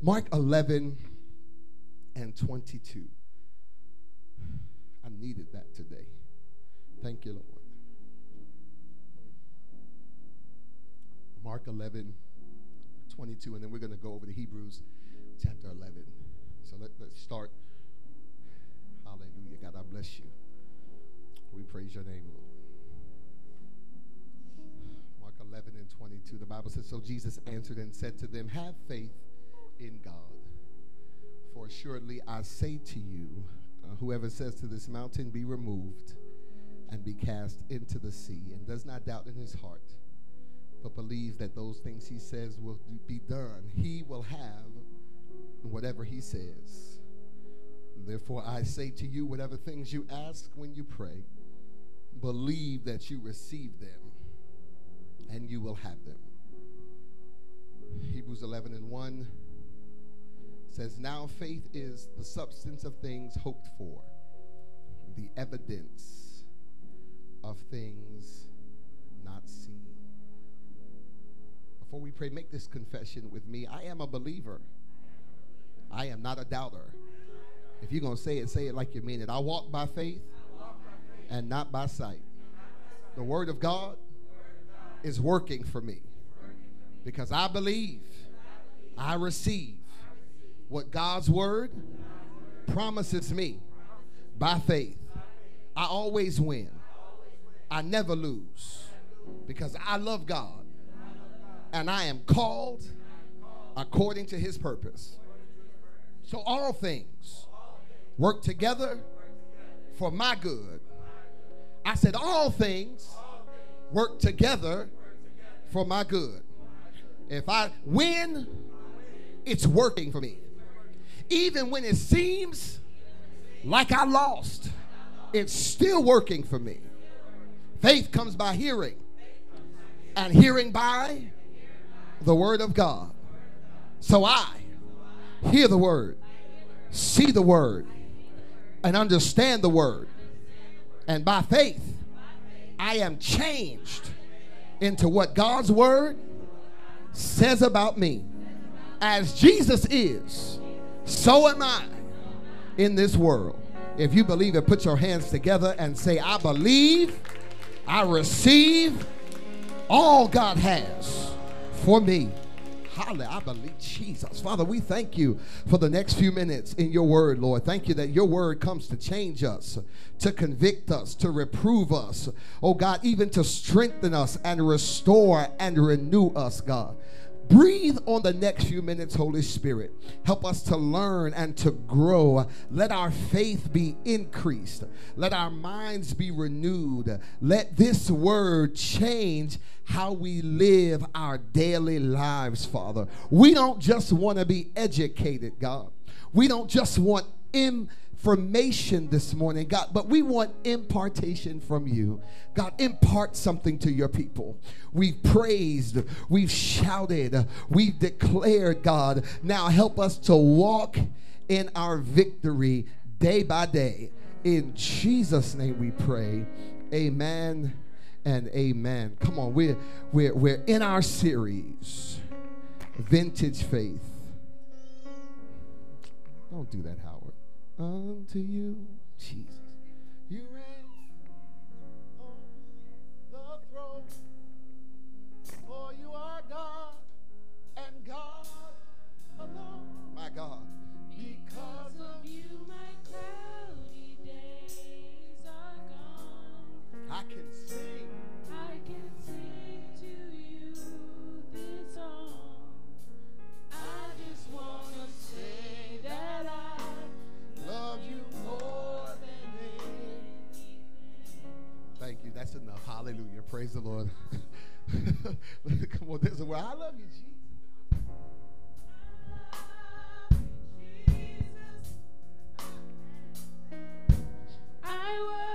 Mark 11 and 22. I needed that today. Thank you, Lord. Mark 11, 22, and then we're going to go over to Hebrews chapter 11. So let, let's start. Hallelujah. God, I bless you. We praise your name, Lord. Mark 11 and 22. The Bible says, So Jesus answered and said to them, Have faith in God. For assuredly I say to you, uh, whoever says to this mountain, Be removed and be cast into the sea, and does not doubt in his heart, but believes that those things he says will be done, he will have whatever he says. Therefore, I say to you, whatever things you ask when you pray, believe that you receive them and you will have them. Hebrews 11 and 1 says, Now faith is the substance of things hoped for, the evidence of things not seen. Before we pray, make this confession with me. I am a believer. I am not a doubter. If you're going to say it, say it like you mean it. I walk by faith and not by sight. The word of God is working for me because I believe I receive what God's word promises me by faith. I always win. I never lose because I love God and I am called according to his purpose. So all things work together for my good. I said, all things work together for my good. If I win, it's working for me. Even when it seems like I lost, it's still working for me. Faith comes by hearing, and hearing by the word of God. So I hear the word, see the word, and understand the word. And by faith, I am changed into what God's word says about me. As Jesus is, so am I in this world. If you believe it, put your hands together and say, I believe, I receive all God has for me. Hallelujah. I believe Jesus. Father, we thank you for the next few minutes in your word, Lord. Thank you that your word comes to change us, to convict us, to reprove us. Oh God, even to strengthen us and restore and renew us, God. Breathe on the next few minutes, Holy Spirit. Help us to learn and to grow. Let our faith be increased. Let our minds be renewed. Let this word change how we live our daily lives, Father. We don't just want to be educated, God. We don't just want information this morning, God, but we want impartation from you. God, impart something to your people. We've praised, we've shouted, we've declared, God. Now help us to walk in our victory day by day. In Jesus' name we pray. Amen and amen. Come on, we're, we're, we're in our series, Vintage Faith. Don't do that, Howard. Unto you, Jesus. Praise the Lord. Come on, there's a word. I love you, Jesus. I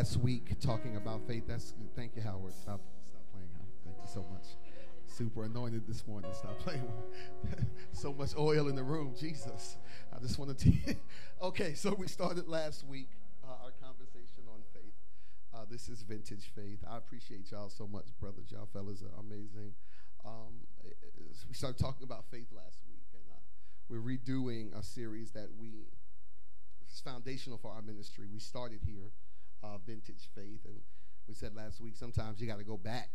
last week talking about faith. That's thank you, Howard. Stop, stop playing, Howard. Thank you so much. Super anointed this morning. Stop playing. so much oil in the room. Jesus. I just want to. okay, so we started last week uh, our conversation on faith. Uh, this is vintage faith. I appreciate y'all so much, brothers. Y'all fellas are amazing. Um, we started talking about faith last week, and uh, we're redoing a series that we is foundational for our ministry. We started here, uh, vintage faith, and we said last week sometimes you got to go back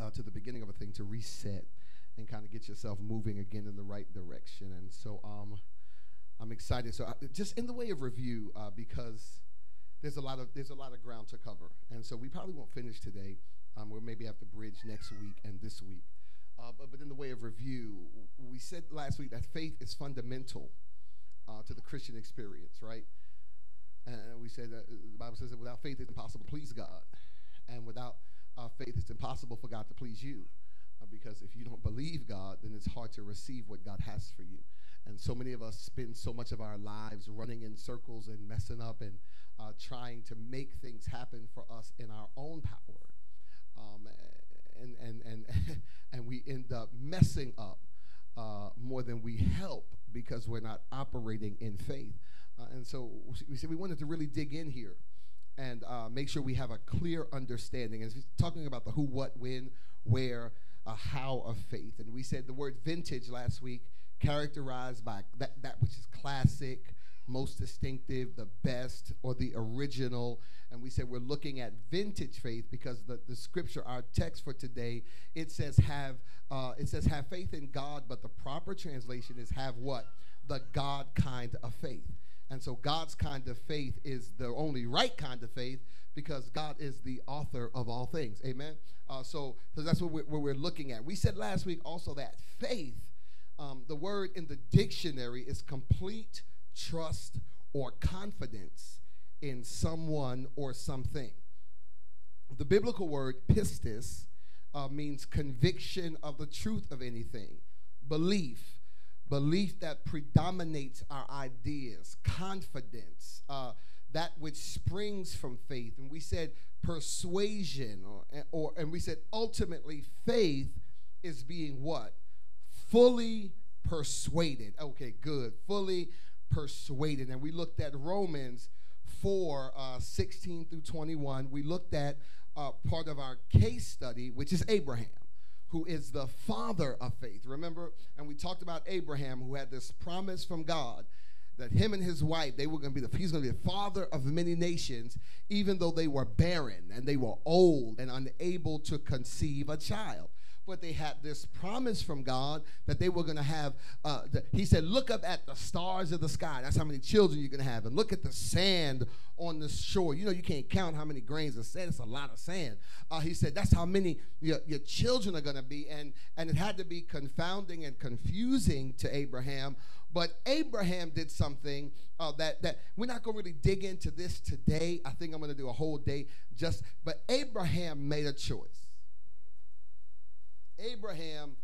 uh, to the beginning of a thing to reset and kind of get yourself moving again in the right direction. And so um, I'm excited. So I, uh, just in the way of review, uh, because there's a lot of there's a lot of ground to cover, and so we probably won't finish today. Um, we'll maybe have to bridge next week and this week. Uh, but, but in the way of review, we said last week that faith is fundamental uh, to the Christian experience, right? And we said that uh, the Bible says that without faith, it's impossible to please God. And without uh, faith, it's impossible for God to please you. Uh, because if you don't believe God, then it's hard to receive what God has for you. And so many of us spend so much of our lives running in circles and messing up and uh, trying to make things happen for us in our own power. Um, and, and, and, and we end up messing up uh, more than we help because we're not operating in faith. Uh, and so we said we wanted to really dig in here and uh, make sure we have a clear understanding. And talking about the who, what, when, where, uh, how of faith. And we said the word vintage last week, characterized by that, that which is classic, most distinctive, the best, or the original. And we said we're looking at vintage faith because the, the scripture, our text for today, it says have uh, it says have faith in God, but the proper translation is have what? The God kind of faith. And so God's kind of faith is the only right kind of faith because God is the author of all things. Amen. Uh, so, so that's what we're, what we're, looking at. We said last week also that faith, um, the word in the dictionary is complete trust or confidence in someone or something. The biblical word pistis uh, means conviction of the truth of anything, belief, belief that predominates our ideas, confidence, uh, that which springs from faith. And we said persuasion, or, or and we said ultimately faith is being what? Fully persuaded. Okay, good. Fully persuaded. And we looked at Romans 4 uh, 16 through 21. We looked at uh, part of our case study, which is Abraham, who is the father of faith. Remember? And we talked about Abraham, who had this promise from God that him and his wife they were going to be the he's going to be the father of many nations even though they were barren and they were old and unable to conceive a child but they had this promise from God that they were going to have. Uh, the, he said, Look up at the stars of the sky. That's how many children you're going to have. And look at the sand on the shore. You know, you can't count how many grains of sand. It's a lot of sand. Uh, he said, That's how many your, your children are going to be. And, and it had to be confounding and confusing to Abraham. But Abraham did something uh, that, that we're not going to really dig into this today. I think I'm going to do a whole day just, but Abraham made a choice. Abraham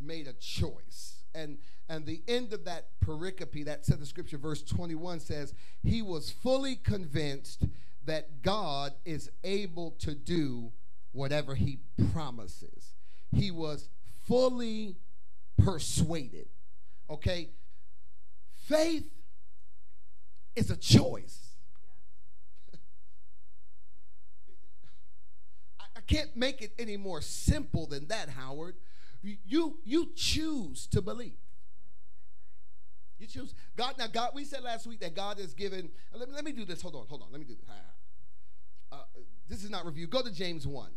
made a choice. And and the end of that pericope, that said the scripture, verse 21 says, he was fully convinced that God is able to do whatever he promises. He was fully persuaded. Okay? Faith is a choice. Can't make it any more simple than that, Howard. You you choose to believe. You choose. God, now God, we said last week that God is given. Let me, let me do this. Hold on, hold on. Let me do this. Uh, this is not review. Go to James 1.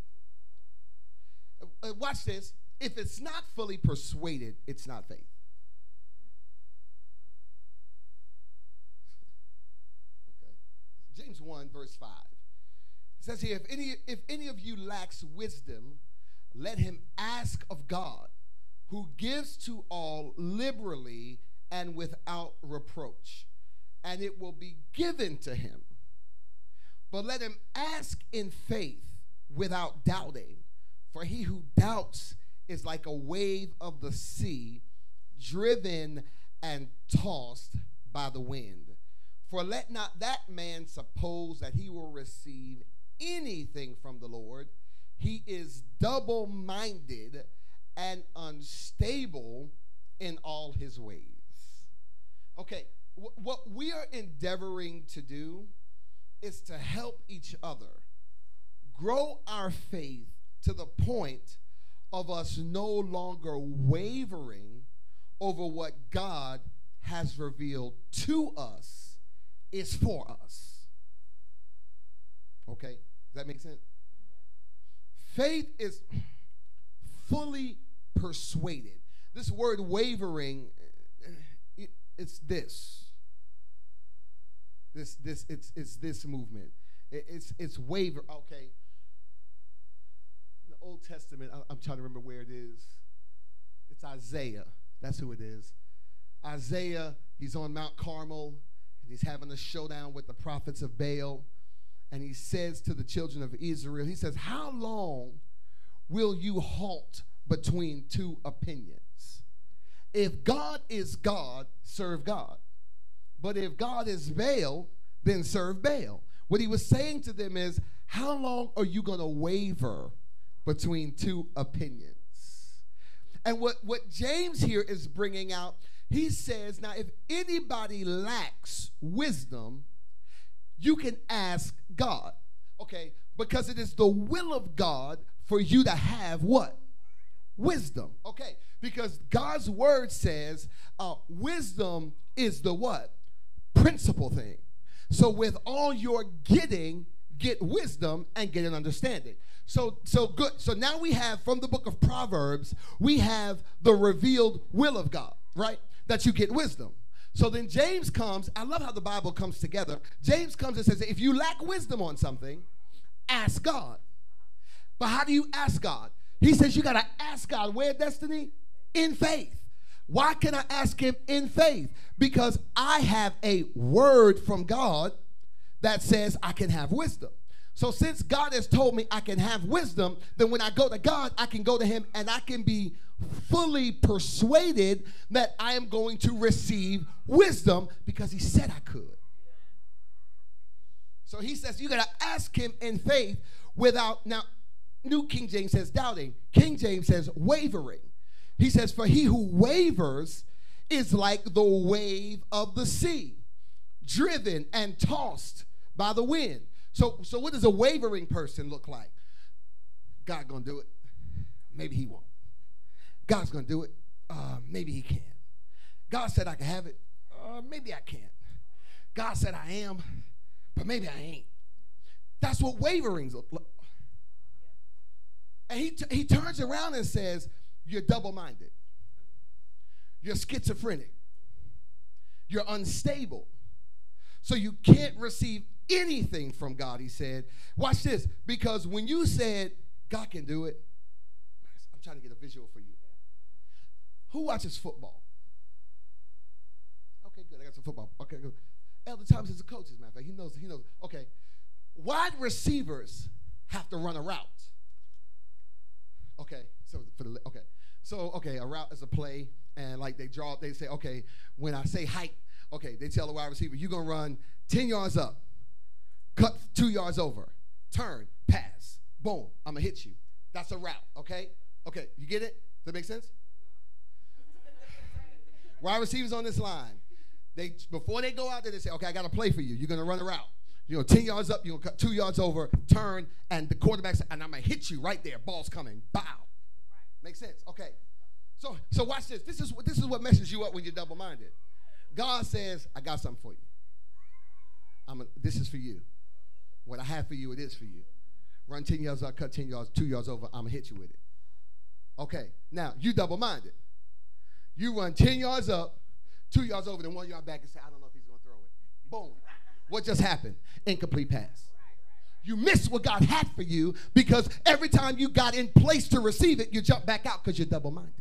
Uh, watch this. If it's not fully persuaded, it's not faith. okay. James 1, verse 5 says here, if any, if any of you lacks wisdom, let him ask of God, who gives to all liberally and without reproach, and it will be given to him. But let him ask in faith without doubting, For he who doubts is like a wave of the sea, driven and tossed by the wind. For let not that man suppose that he will receive anything from the Lord. He is double minded and unstable in all his ways. Okay, wh- what we are endeavoring to do is to help each other grow our faith to the point of us no longer wavering over what God has revealed to us is for us. Okay? Does that make sense? Faith is fully persuaded. This word wavering, eh, it, it's this. This, this, it's, it's this movement. It, it's, it's waver. Okay. In the Old Testament, I, I'm trying to remember where it is. It's Isaiah. That's who it is. Isaiah, he's on Mount Carmel, and he's having a showdown with the prophets of Baal. And he says to the children of Israel, he says, How long will you halt between two opinions? If God is God, serve God. But if God is Baal, then serve Baal. What he was saying to them is, How long are you going to waver between two opinions? And what, what James here is bringing out, he says, Now, if anybody lacks wisdom, you can ask God. Okay? Because it is the will of God for you to have what? Wisdom. Okay? Because God's word says uh, wisdom is the what? Principal thing. So with all your getting, get wisdom and get an understanding. So so good. So now we have from the book of Proverbs, we have the revealed will of God, right? That you get wisdom. So then James comes. I love how the Bible comes together. James comes and says, if you lack wisdom on something, ask God. But how do you ask God? He says you got to ask God where destiny? In faith. Why can I ask him in faith? Because I have a word from God that says I can have wisdom. So since God has told me I can have wisdom, then when I go to God, I can go to him and I can be fully persuaded that I am going to receive wisdom because he said I could. So he says you got to ask him in faith without now New King James says doubting. King James says wavering. He says for he who wavers is like the wave of the sea, driven and tossed by the wind. So so what does a wavering person look like? God to do it. Maybe he won't. God's to do it. Uh, maybe he can. God said I can have it. Uh, maybe I can't. God said I am, but maybe I ain't. That's what waverings look like. And he, t- he turns around and says, You're double minded. You're schizophrenic. You're unstable. So you can't receive anything from God, he said. Watch this. Because when you said, God can do it, I'm trying to get a visual for you. Who watches football? Okay, good. I got some football. Okay, good. Elder Thomas is a coach, as a matter of fact. He knows, he knows. Okay. Wide receivers have to run a route. Okay, so for the okay, so okay, a route is a play, and like they draw, they say, okay, when I say height, okay, they tell the wide receiver, you're gonna run ten yards up, cut two yards over, turn, pass, boom, I'm gonna hit you. That's a route, okay? Okay, you get it? Does that make sense? wide receivers on this line, they before they go out there, they say, okay, I got a play for you. You're gonna run a route. You know, 10 yards up, you're gonna cut two yards over, turn, and the quarterback's, and I'm gonna hit you right there. Ball's coming. Bow. Makes sense. Okay. So so watch this. This is what this is what messes you up when you're double-minded. God says, I got something for you. I'm a, this is for you. What I have for you, it is for you. Run 10 yards up, cut 10 yards, two yards over, I'm gonna hit you with it. Okay, now you double-minded. You run 10 yards up, two yards over, then one yard back and say, I don't know if he's gonna throw it. Boom. What just happened? Incomplete pass. You missed what God had for you because every time you got in place to receive it, you jump back out because you're double minded.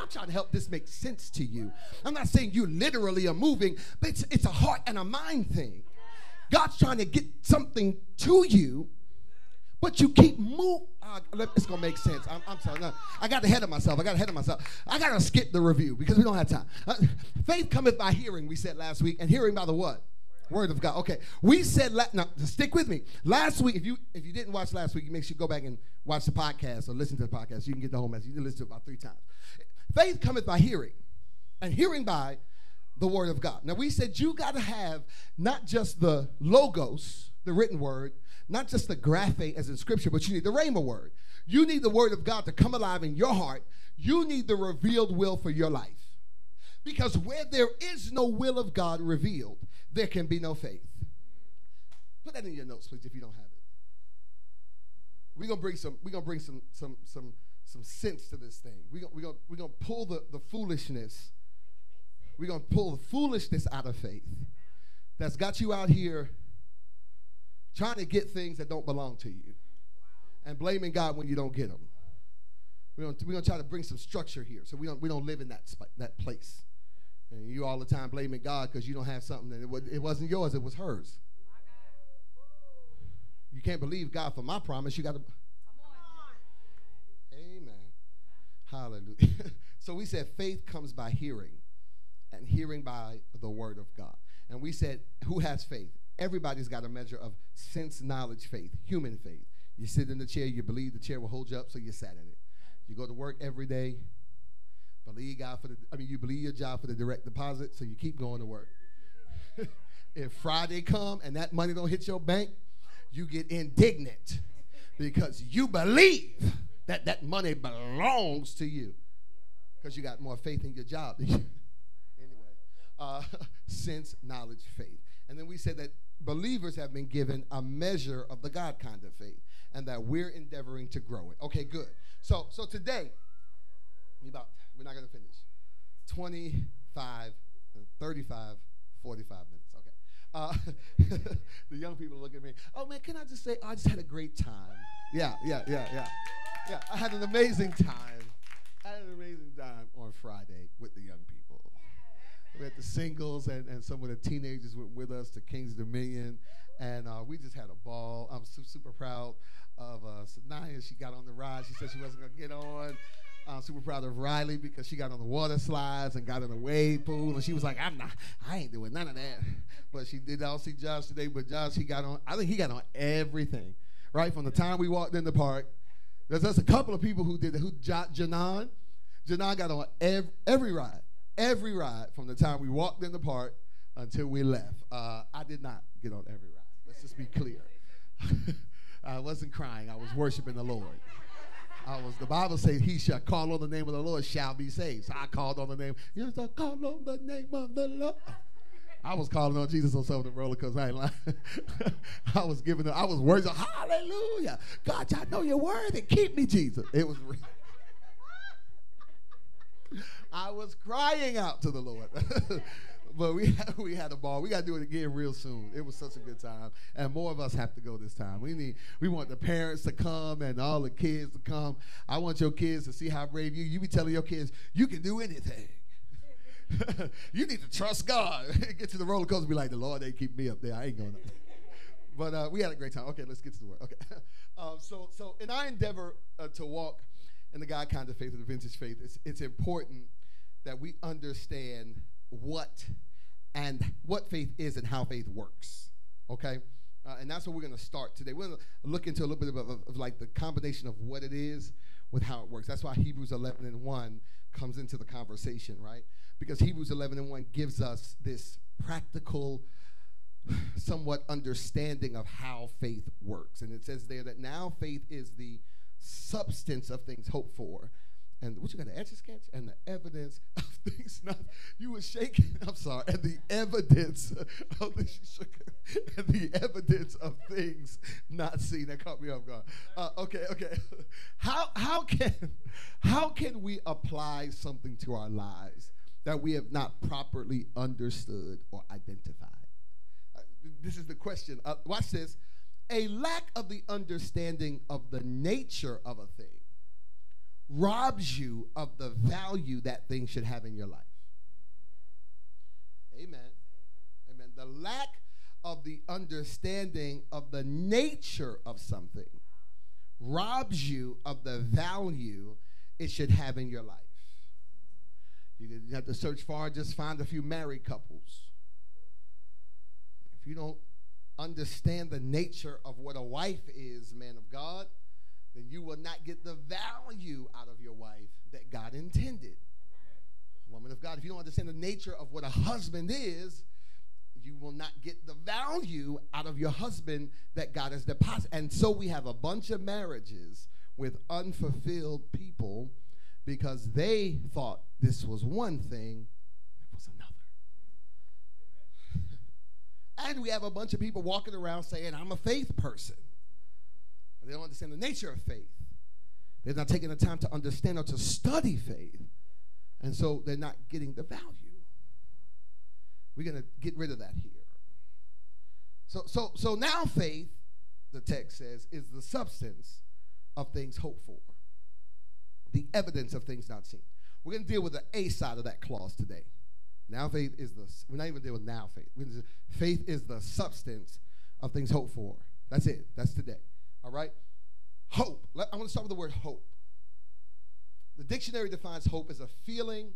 I'm trying to help this make sense to you. I'm not saying you literally are moving, but it's, it's a heart and a mind thing. God's trying to get something to you, but you keep moving. Ah, it's gonna make sense. I'm, I'm sorry. No, I got ahead of myself. I got ahead of myself. I gotta skip the review because we don't have time. Uh, faith cometh by hearing. We said last week, and hearing by the what? Word of God. Okay, we said la- now stick with me. Last week, if you if you didn't watch last week, you make sure you go back and watch the podcast or listen to the podcast. You can get the whole message. You can listen to it about three times. Faith cometh by hearing, and hearing by the word of God. Now we said you got to have not just the logos, the written word, not just the graphe as in scripture, but you need the rhema word. You need the word of God to come alive in your heart. You need the revealed will for your life. Because where there is no will of God revealed, there can be no faith. Put that in your notes, please, if you don't have it. We're gonna bring some, we're gonna bring some some some some sense to this thing. We're gonna, we're gonna, we're gonna pull the, the foolishness. We're gonna pull the foolishness out of faith that's got you out here trying to get things that don't belong to you and blaming God when you don't get them. We're gonna, we're gonna try to bring some structure here so we don't, we don't live in that, spot, that place. And you all the time blaming God because you don't have something that it, was, it wasn't yours, it was hers. You can't believe God for my promise. You got to. Come on. Amen. Hallelujah. so we said faith comes by hearing, and hearing by the word of God. And we said, who has faith? Everybody's got a measure of sense, knowledge, faith, human faith. You sit in the chair, you believe the chair will hold you up, so you sat in it. You go to work every day, believe God for the, I mean, you believe your job for the direct deposit, so you keep going to work. if Friday come and that money don't hit your bank, you get indignant because you believe that that money belongs to you because you got more faith in your job uh, sense, knowledge, faith. And then we said that believers have been given a measure of the God kind of faith and that we're endeavoring to grow it. Okay, good. So, so today, we about, we're not going to finish. 25, 35, 45 minutes. Okay. Uh, the young people look at me. Oh man, can I just say, oh, I just had a great time. Yeah, yeah, yeah, yeah, yeah. I had an amazing time. I had an amazing time on Friday with the young people. We had the singles and, and some of the teenagers went with us to Kings Dominion, and uh, we just had a ball. I'm su- super proud of uh, Sanaya. She got on the ride. She said she wasn't gonna get on. I'm super proud of Riley because she got on the water slides and got in the wave pool, and she was like, "I'm not, I ain't doing none of that." But she did. I'll see Josh today, but Josh he got on. I think he got on everything, right from the time we walked in the park. There's just a couple of people who did. Who Janan, Janan got on every ride, every ride from the time we walked in the park until we left. Uh, I did not get on every ride. Let's just be clear. I wasn't crying. I was worshiping the Lord. I was the Bible says he shall call on the name of the Lord shall be saved. So I called on the name. Yes, I called on the name of the Lord. I was calling on Jesus on some of the roller. I ain't lying. I was giving them, I was worshiping. Hallelujah. God, I know you're worthy. keep me, Jesus. It was real. I was crying out to the Lord. but we had, we had a ball. We got to do it again real soon. It was such a good time, and more of us have to go this time. We need we want the parents to come and all the kids to come. I want your kids to see how brave you. You be telling your kids you can do anything. you need to trust God. Get to the roller coaster, be like the Lord. They keep me up there. I ain't going up. but uh, we had a great time. Okay, let's get to the word. Okay, um, so so in our endeavor uh, to walk in the God kind of faith, or the vintage faith, it's it's important that we understand what and what faith is and how faith works. Okay? Uh, and that's what we're going to start today. We're going to look into a little bit of, of, of, like the combination of what it is with how it works. That's why Hebrews 11 and 1 comes into the conversation, right? Because Hebrews 11 and 1 gives us this practical, somewhat understanding of how faith works. And it says there that now faith is the substance of things hoped for and what you got, the etch a sketch and the evidence of things not. You were shaking. I'm sorry, and the evidence of the and the evidence of things not seen. That caught me off guard. Uh, okay, okay. How how can how can we apply something to our lives that we have not properly understood or identified? Uh, this is the question. Uh, watch this. A lack of the understanding of the nature of a thing robs you of the value that thing should have in your life. Amen. Amen. The lack of the understanding of the nature of something robs you of the value it should have in your life. You have to search far, just find a few married couples. If you don't understand the nature of what a wife is, man of God, then you will not get the value out of your wife that God intended. Woman of God, if you don't understand the nature of what a husband is, you will not get the value out of your husband that God has deposited. And so we have a bunch of marriages with unfulfilled people because they thought this was one thing, it was another. And we have a bunch of people walking around saying, I'm a faith person. But they don't understand the nature of faith. They're not taking the time to understand or to study faith. And so they're not getting the value. We're going to get rid of that here. So, so, so now faith, the text says, is the substance of things hoped for, the evidence of things not seen. We're going to deal with the A side of that clause today. Now faith is the, we're not even dealing with now faith. Faith is the substance of things hoped for. That's it. That's today. All right? Hope. I want to start with the word hope. The dictionary defines hope as a feeling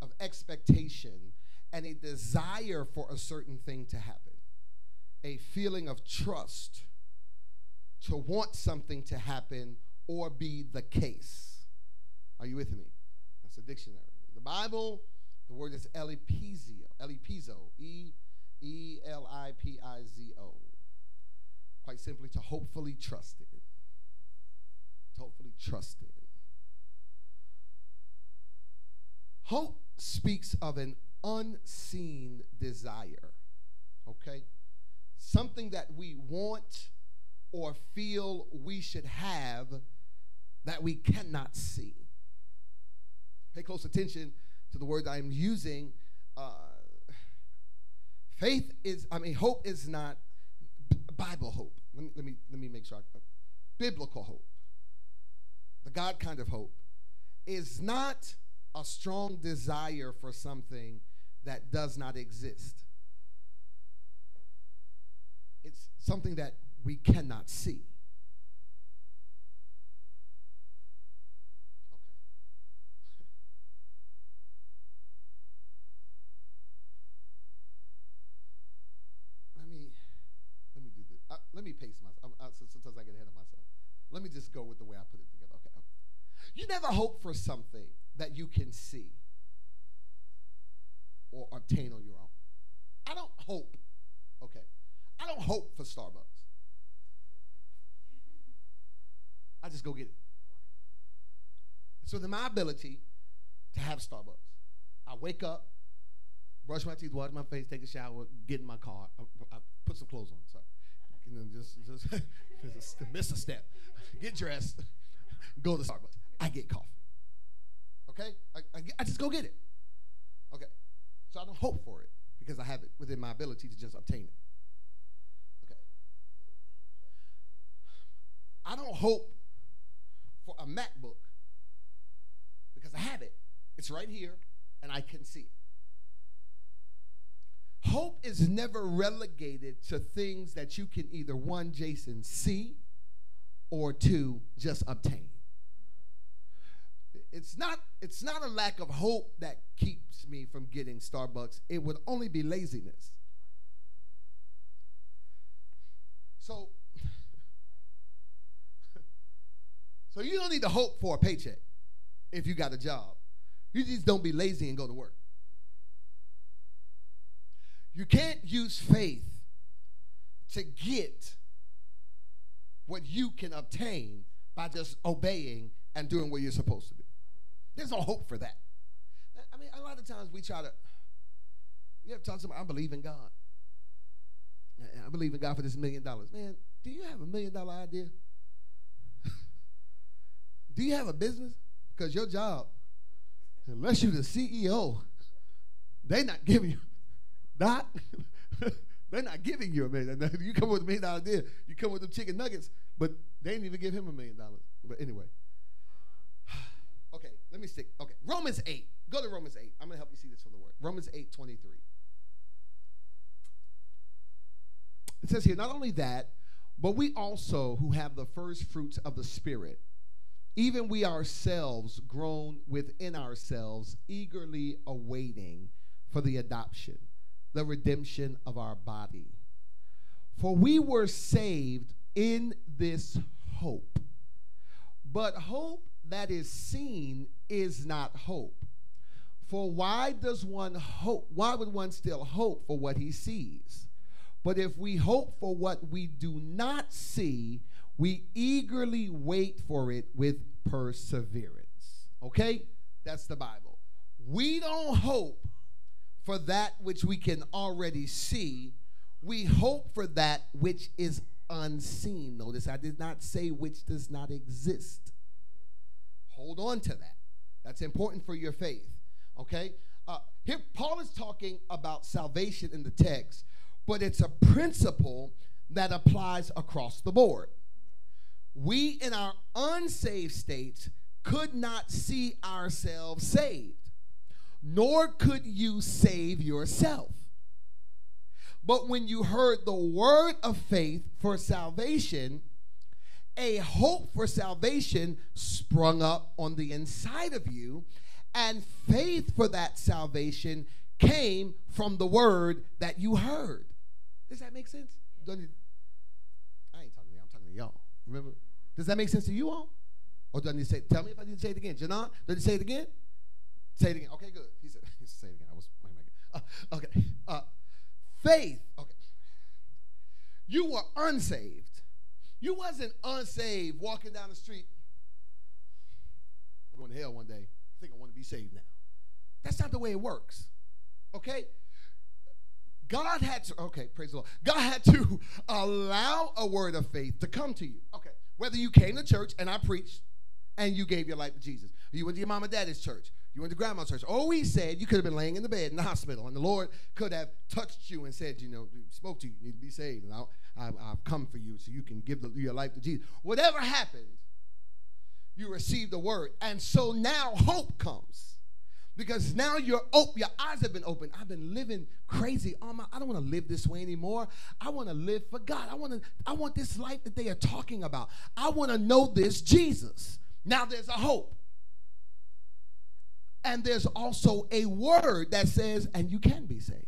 of expectation and a desire for a certain thing to happen, a feeling of trust to want something to happen or be the case. Are you with me? That's a dictionary. The Bible, the word is elipizio, elipizo, E E L I P I Z O. Quite simply, to hopefully trust in. To hopefully trust in. Hope speaks of an unseen desire, okay? Something that we want or feel we should have that we cannot see. Pay close attention to the word I'm using. Uh, faith is, I mean, hope is not Bible hope. Let me, let me, let me make sure. I, biblical hope, the God kind of hope, is not a strong desire for something that does not exist. It's something that we cannot see. Okay. let me let me do this. Uh, let me pace myself. Uh, sometimes I get ahead of myself. Let me just go with the way I put it together. Okay. okay. You never hope for something that you can see or obtain on your own. I don't hope, okay, I don't hope for Starbucks. I just go get it. So, then my ability to have Starbucks, I wake up, brush my teeth, wash my face, take a shower, get in my car, I, I put some clothes on. Sorry, just just, just miss a step, get dressed, go to Starbucks. I get coffee. Okay, I, I, I just go get it. Okay, so I don't hope for it because I have it within my ability to just obtain it. Okay. I don't hope for a MacBook because I have it. It's right here and I can see it. Hope is never relegated to things that you can either one, Jason, see, or two, just obtain. It's not, it's not a lack of hope that keeps me from getting Starbucks. It would only be laziness. So, so you don't need to hope for a paycheck if you got a job. You just don't be lazy and go to work. You can't use faith to get what you can obtain by just obeying and doing what you're supposed to do. There's no hope for that. I mean, a lot of times we try to, you have to talk to somebody, I believe in God. I believe in God for this million dollars. Man, do you have a million dollar idea? do you have a business? Because your job, unless you're the CEO, they're not giving you, not, they're not giving you a million. You come with a million dollar idea, you come with them chicken nuggets, but they didn't even give him a million dollars. But anyway. Okay, let me stick. Okay, Romans 8. Go to Romans 8. I'm going to help you see this from the word. Romans 8 23. It says here, not only that, But we also, who have the first fruits of the Spirit, even we ourselves groan within ourselves, eagerly awaiting for the adoption, the redemption of our body. For we were saved in this hope. But hope that is seen is not hope. For why does one hope? Why would one still hope for what he sees? But if we hope for what we do not see, we eagerly wait for it with perseverance. Okay? That's the Bible. We don't hope for that which we can already see. We hope for that which is unseen. Notice I did not say which does not exist. Hold on to that. That's important for your faith. Okay? Uh, here, Paul is talking about salvation in the text, but it's a principle that applies across the board. We, in our unsaved states, could not see ourselves saved, nor could you save yourself. But when you heard the word of faith for salvation, a hope for salvation sprung up on the inside of you, and faith for that salvation came from the word that you heard. Does that make sense? I ain't talking to you, I'm talking to y'all. Remember? Does that make sense to you all? Or do I need to say, tell me if I need to say it again. Janan, did he say it again? Say it again. Okay, good. He said, he said say it again. I was, uh, okay. Uh, faith, okay. You were unsaved. You wasn't unsaved walking down the street. I'm going to hell one day. I think I want to be saved now. That's not the way it works. Okay? God had to, okay, praise the Lord. God had to allow a word of faith to come to you. Okay. Whether you came to church and I preached and you gave your life to Jesus, you went to your mom and daddy's church, you went to grandma's church. Oh, he said you could have been laying in the bed in the hospital, and the Lord could have touched you and said, you know, spoke to you, you need to be saved, and I'll, I've, come for you so you can give the, your life to Jesus. Whatever happened, you received the word. And so now hope comes. Because now your op- your eyes have been opened. I've been living crazy on my. I don't want to live this way anymore. I want to live for God. I want to. I want this life that they are talking about. I want to know this Jesus. Now there's a hope. And there's also a word that says, and you can be saved.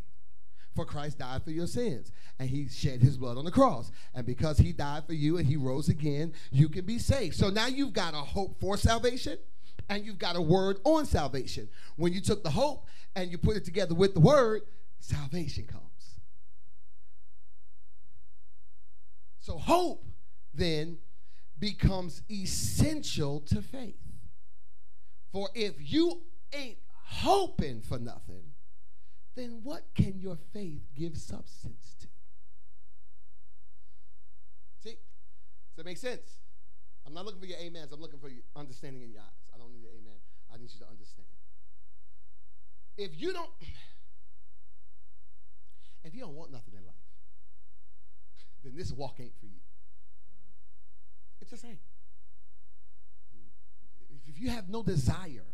For Christ died for your sins, and he shed his blood on the cross. And because he died for you and he rose again, you can be saved. So now you've got a hope for salvation, and you've got a word on salvation. When you took the hope and you put it together with the word, salvation comes. So hope then becomes essential to faith. For if you ain't hoping for nothing, then what can your faith give substance to? See? Does that make sense? I'm not looking for your amens. I'm looking for your understanding in your eyes. I don't need your amen. I need you to understand. If you don't, if you don't want nothing in life, then this walk ain't for you. It just ain't. If you have no desire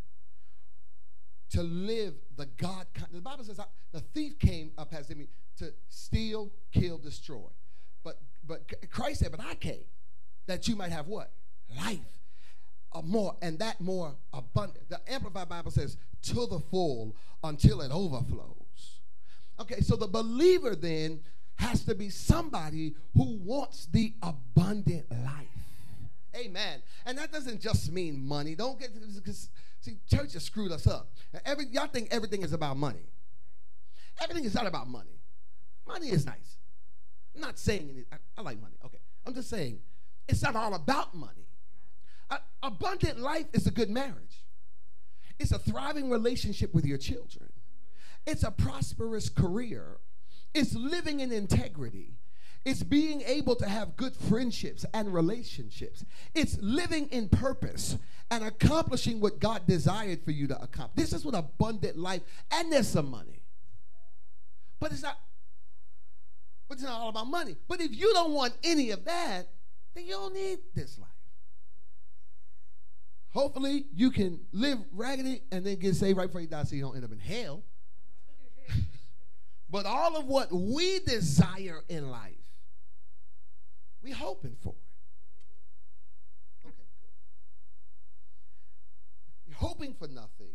to live the God. The Bible says the thief came up as me to steal, kill, destroy. But but Christ said, "But I came that you might have what life, more and that more abundant." The Amplified Bible says, "To the full until it overflows." Okay, so the believer then has to be somebody who wants the abundant life. Amen. And that doesn't just mean money. Don't get See, church has screwed us up. Every, y'all think everything is about money. Everything is not about money. Money is nice. I'm not saying it, I, I like money. Okay. I'm just saying it's not all about money. A, abundant life is a good marriage. It's a thriving relationship with your children. It's a prosperous career. It's living in integrity. It's being able to have good friendships and relationships. It's living in purpose and accomplishing what God desired for you to accomplish. This is what abundant life, and there's some money. But it's not, but it's not all about money. But if you don't want any of that, then you don't need this life. Hopefully, you can live raggedy and then get saved right before you die so you don't end up in hell. but all of what we desire in life We hoping for it. Okay, good. You're hoping for nothing,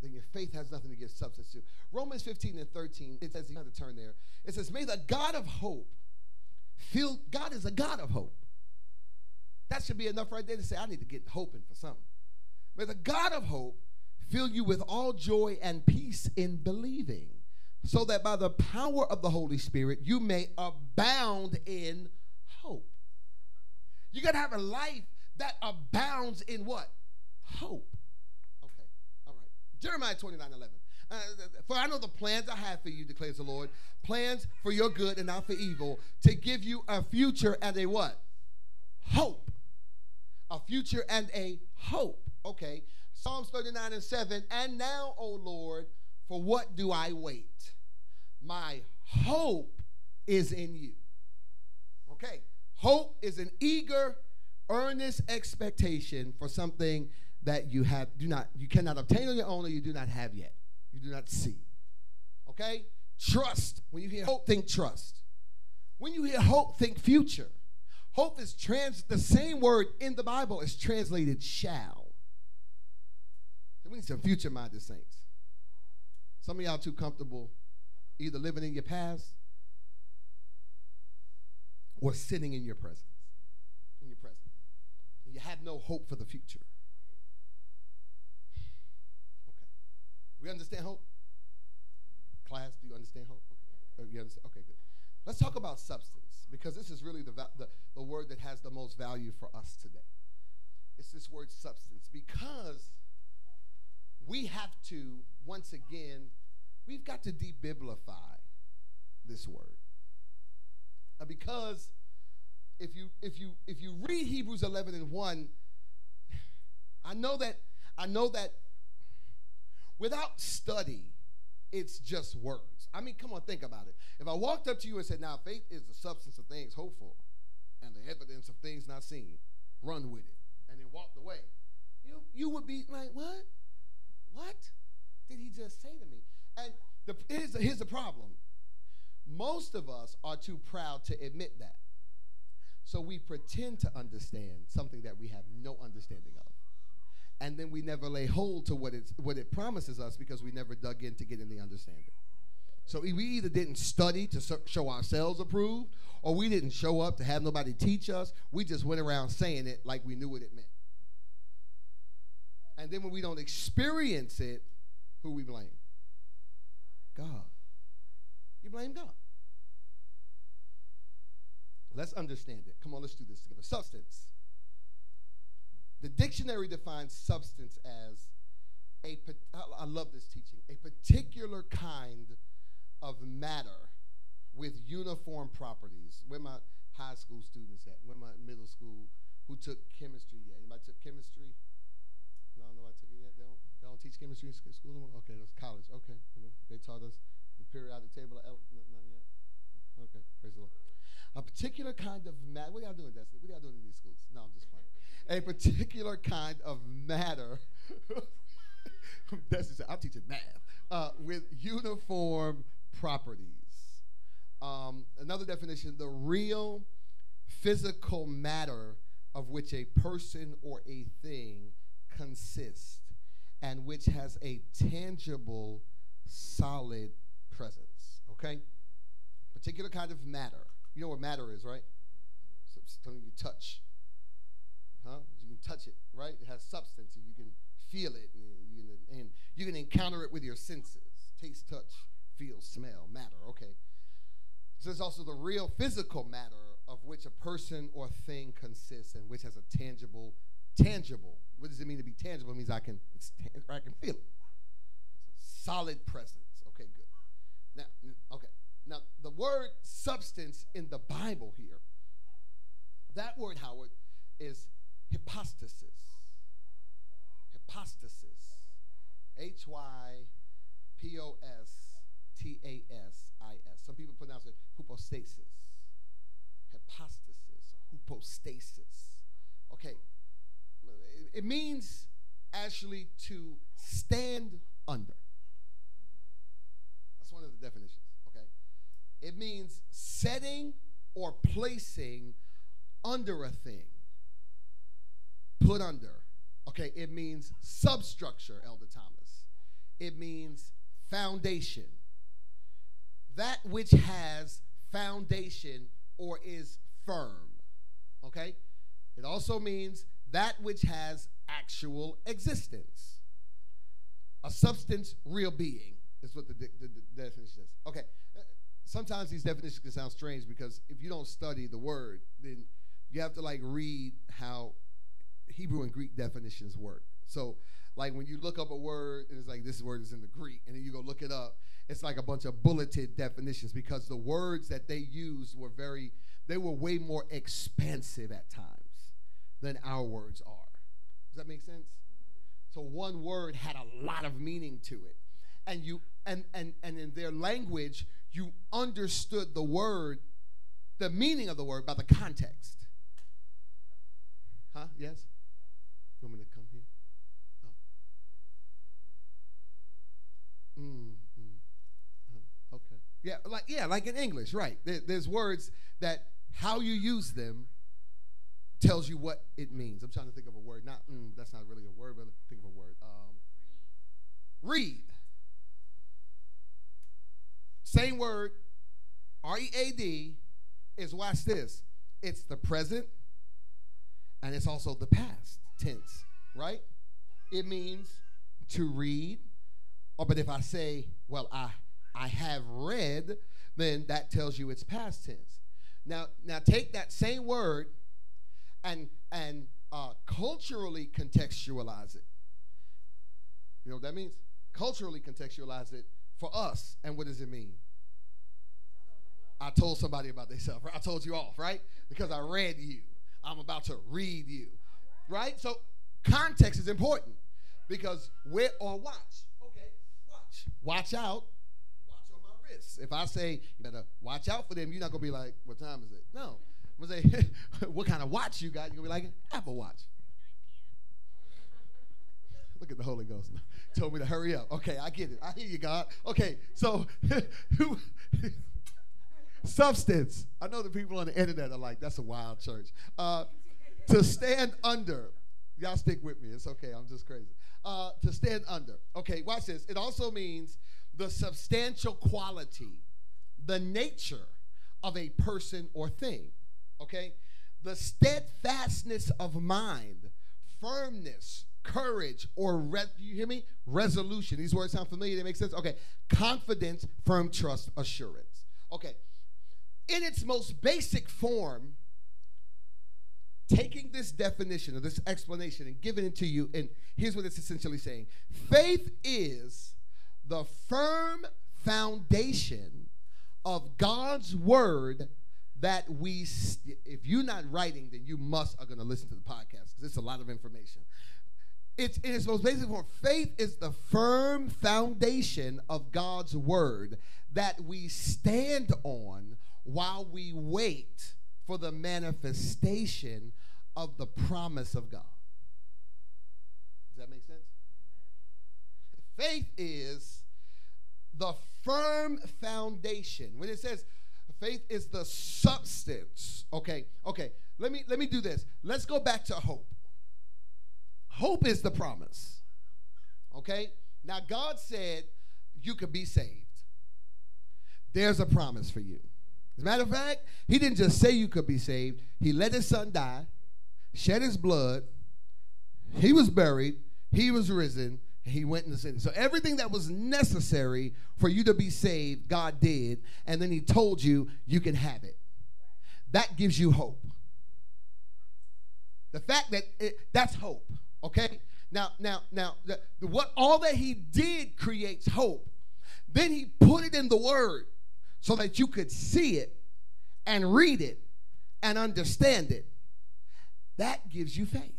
then your faith has nothing to give substance to. Romans 15 and 13, it says, you have to turn there. It says, May the God of hope fill, God is a God of hope. That should be enough right there to say, I need to get hoping for something. May the God of hope fill you with all joy and peace in believing, so that by the power of the Holy Spirit you may abound in hope. You got to have a life that abounds in what? Hope. Okay, all right. Jeremiah 29 11. Uh, for I know the plans I have for you, declares the Lord plans for your good and not for evil, to give you a future and a what? Hope. A future and a hope. Okay. Psalms 39 and 7. And now, O Lord, for what do I wait? My hope is in you. Okay. Hope is an eager, earnest expectation for something that you have do not you cannot obtain on your own or you do not have yet. You do not see. Okay? Trust. When you hear hope, think trust. When you hear hope, think future. Hope is trans the same word in the Bible is translated shall. We need some future minded saints. Some of y'all too comfortable either living in your past or sitting in your presence. In your present. And you have no hope for the future. Okay. We understand hope? Class, do you understand hope? Okay. Uh, you understand? Okay, good. Let's talk about substance because this is really the, the, the word that has the most value for us today. It's this word substance because we have to, once again, we've got to debiblify this word. Because if you if you if you read Hebrews 11 and 1, I know that I know that without study, it's just words. I mean, come on, think about it. If I walked up to you and said, "Now, faith is the substance of things hoped for, and the evidence of things not seen," run with it, and then walked away, you you would be like, "What? What did he just say to me?" And the, here's, the, here's the problem. Most of us are too proud to admit that. So we pretend to understand something that we have no understanding of. And then we never lay hold to what, it's, what it promises us because we never dug in to get in the understanding. So we either didn't study to show ourselves approved, or we didn't show up to have nobody teach us. We just went around saying it like we knew what it meant. And then when we don't experience it, who we blame? God. You blame God. Let's understand it. Come on, let's do this together. Substance. The dictionary defines substance as a, I love this teaching, a particular kind of matter with uniform properties. Where my high school students at? Where my middle school who took chemistry yet? Anybody took chemistry? No, nobody took it yet. They don't, they don't teach chemistry in school anymore. Okay, that's college. Okay, they taught us periodic table of elements. Not yet. Okay, praise the Lord. A particular kind of matter. What y'all doing, Destiny? What y'all doing in these schools? No, I'm just playing. A particular kind of matter. Destiny said, I'm teaching math. Uh, with uniform properties. Um, another definition the real physical matter of which a person or a thing consists and which has a tangible, solid presence. Okay? Particular kind of matter. You know what matter is, right? Something you touch. Huh? You can touch it, right? It has substance, and you can feel it, and you can, and you can encounter it with your senses taste, touch, feel, smell, matter. Okay. So there's also the real physical matter of which a person or thing consists and which has a tangible, tangible. What does it mean to be tangible? It means I can, I can feel it. It's a solid presence. Okay, good. Now, okay. Now, the word substance in the Bible here, that word, Howard, is hypostasis. Hypostasis. H Y P O S T A S I S. Some people pronounce it hypostasis. Hypostasis, hypostasis. Okay. It means actually to stand under. One of the definitions. Okay? It means setting or placing under a thing. Put under. Okay, it means substructure, Elder Thomas. It means foundation. That which has foundation or is firm. Okay? It also means that which has actual existence. A substance, real being, is what the, the, the definition is. Okay. Uh, sometimes these definitions can sound strange because if you don't study the word, then you have to like read how Hebrew and Greek definitions work. So, like when you look up a word and it's like this word is in the Greek, and then you go look it up, it's like a bunch of bulleted definitions because the words that they used were very, they were way more expansive at times than our words are. Does that make sense? So one word had a lot of meaning to it. And you and and and in their language, you understood the word, the meaning of the word by the context. Huh? Yes? You want me to come here? Oh. Mm, mm. Okay. Yeah, like yeah, like in English, right? There, there's words that how you use them tells you what it means. I'm trying to think of a word. Not mm, that's not really a word, but think of a word. Um, read. Same word, R E A D, is watch this. It's the present and it's also the past tense, right? It means to read. Or but if I say, well, I I have read, then that tells you it's past tense. Now, now take that same word and and uh, culturally contextualize it. You know what that means? Culturally contextualize it for us. And what does it mean? I told somebody about themselves. I told you off, right? Because I read you. I'm about to read you. Right? So context is important because where or watch. Okay, watch. Watch out. Watch on my wrist. If I say you better watch out for them, you're not gonna be like, what time is it? No. I'm gonna say, what kind of watch you got? You're gonna be like, Apple Watch. Look at the Holy Ghost. Told me to hurry up. Okay, I get it. I hear you, God. Okay, so substance. I know the people on the internet are like, that's a wild church. Uh, to stand under. Y'all stick with me. It's okay. I'm just crazy. Uh, to stand under. Okay, watch this. It also means the substantial quality, the nature of a person or thing. Okay? The steadfastness of mind, firmness, courage, or re- you hear me? Resolution. These words sound familiar. They make sense. Okay. Confidence, firm trust, assurance. Okay. In its most basic form, taking this definition or this explanation and giving it to you, and here's what it's essentially saying faith is the firm foundation of God's word that we, if you're not writing, then you must are going to listen to the podcast because it's a lot of information. It's in its most basic form. Faith is the firm foundation of God's word that we stand on while we wait for the manifestation of the promise of God. Does that make sense? Faith is the firm foundation. When it says faith is the substance. Okay, okay. Let me let me do this. Let's go back to hope. Hope is the promise. Okay? Now God said you could be saved. There's a promise for you. As a matter of fact, he didn't just say you could be saved. He let his son die, shed his blood, he was buried, he was risen, he went in the city. So everything that was necessary for you to be saved, God did, and then he told you you can have it. That gives you hope. The fact that it, that's hope, okay? Now, now, now, the, what all that he did creates hope. Then he put it in the word so that you could see it and read it and understand it. That gives you faith.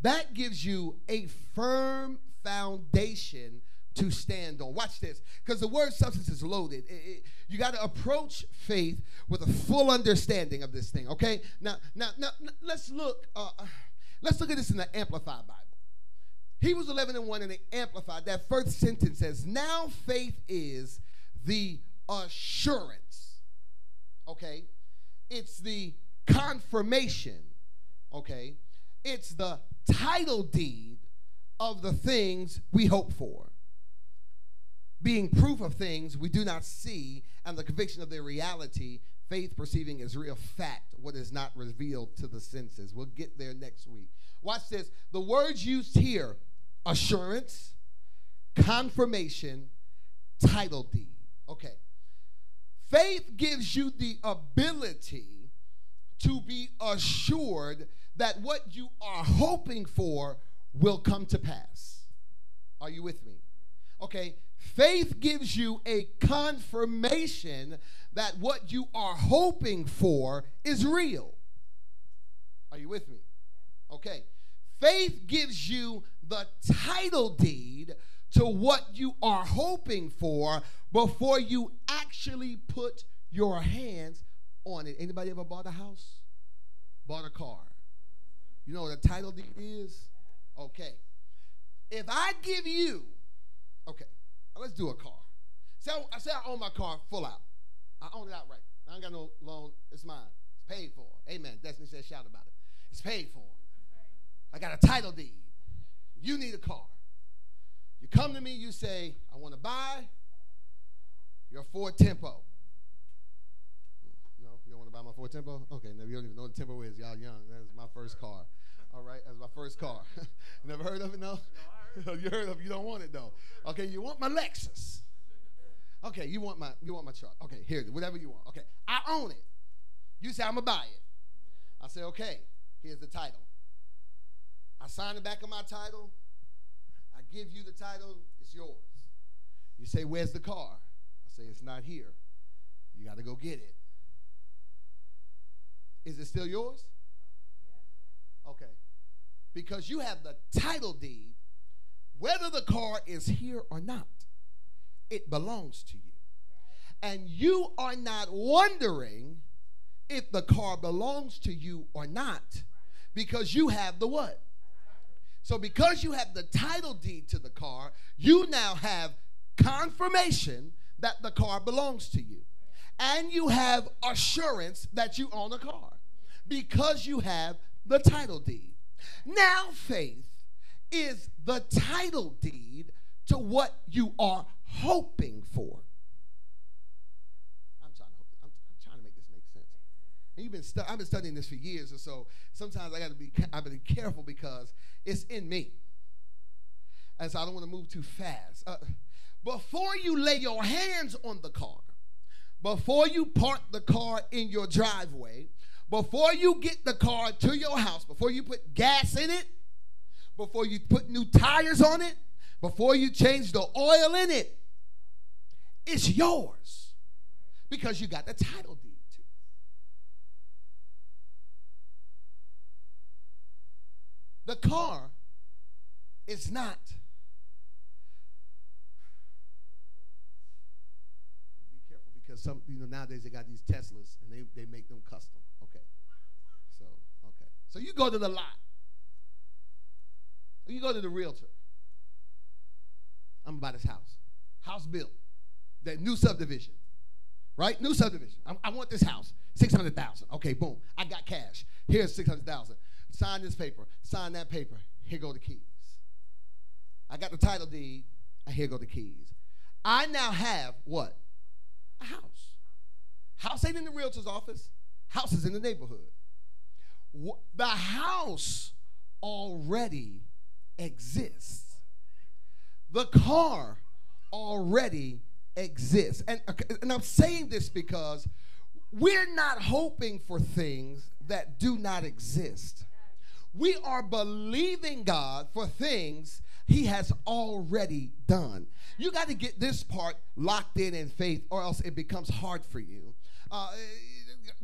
That gives you a firm foundation to stand on. Watch this, because the word substance is loaded. It, it, you got to approach faith with a full understanding of this thing. Okay, now, now, now, let's look. Uh, let's look at this in the Amplified Bible. Hebrews 11 and 1 in the Amplified. That first sentence says, "Now faith is the assurance." Okay, it's the confirmation, okay? It's the title deed of the things we hope for. Being proof of things we do not see and the conviction of their reality, faith perceiving as real fact what is not revealed to the senses. We'll get there next week. Watch this. The words used here assurance, confirmation, title deed. Okay. Faith gives you the ability to be assured that what you are hoping for will come to pass. Are you with me? Okay. Faith gives you a confirmation that what you are hoping for is real. Are you with me? Okay. Faith gives you the title deed to what you are hoping for before you actually put your hands on it. Anybody ever bought a house? Bought a car? You know what a title deed is? Okay. If I give you, okay, let's do a car. Say I, say I own my car full out. I own it outright. I ain't got no loan. It's mine. It's paid for. Amen. Destiny says shout about it. It's paid for. I got a title deed. You need a car. You come to me, you say, I want to buy your Ford Tempo. Mm, no, you don't want to buy my Ford Tempo? Okay, no, you don't even know what the Tempo is. Y'all young. That's my first car. All right, that's my first car. Never heard of it, no? you heard of it, you don't want it though. Okay, you want my Lexus. Okay, you want my you want my truck. Okay, here, whatever you want. Okay, I own it. You say I'm gonna buy it. I say, okay, here's the title. I sign the back of my title. I give you the title, it's yours. You say, Where's the car? Say, It's not here. You got to go get it. Is it still yours? Okay. Because you have the title deed, whether the car is here or not, it belongs to you. And you are not wondering if the car belongs to you or not because you have the what? So, because you have the title deed to the car, you now have confirmation that the car belongs to you. And you have assurance that you own a car because you have the title deed. Now, faith is the title deed to what you are hoping for. I'm trying to, I'm, I'm trying to make this make sense. And you've been stu- I've been studying this for years, and so sometimes I got to be I be careful because it's in me. And so I don't want to move too fast. Uh, before you lay your hands on the car, before you park the car in your driveway, before you get the car to your house, before you put gas in it, before you put new tires on it, before you change the oil in it, it's yours because you got the title deed to it. The car is not be careful because some you know nowadays they got these Teslas and they, they make them custom. Okay. So okay. So you go to the lot. You go to the realtor. I'm about this house. House built. That new subdivision. Right? New subdivision. I, I want this house. 600,000. Okay, boom. I got cash. Here's 600,000. Sign this paper. Sign that paper. Here go the keys. I got the title deed, and here go the keys. I now have what? A house. House ain't in the realtor's office. House is in the neighborhood. The house already exists. The car already exists. And, and I'm saying this because we're not hoping for things that do not exist. We are believing God for things He has already done. You got to get this part locked in in faith, or else it becomes hard for you. Uh,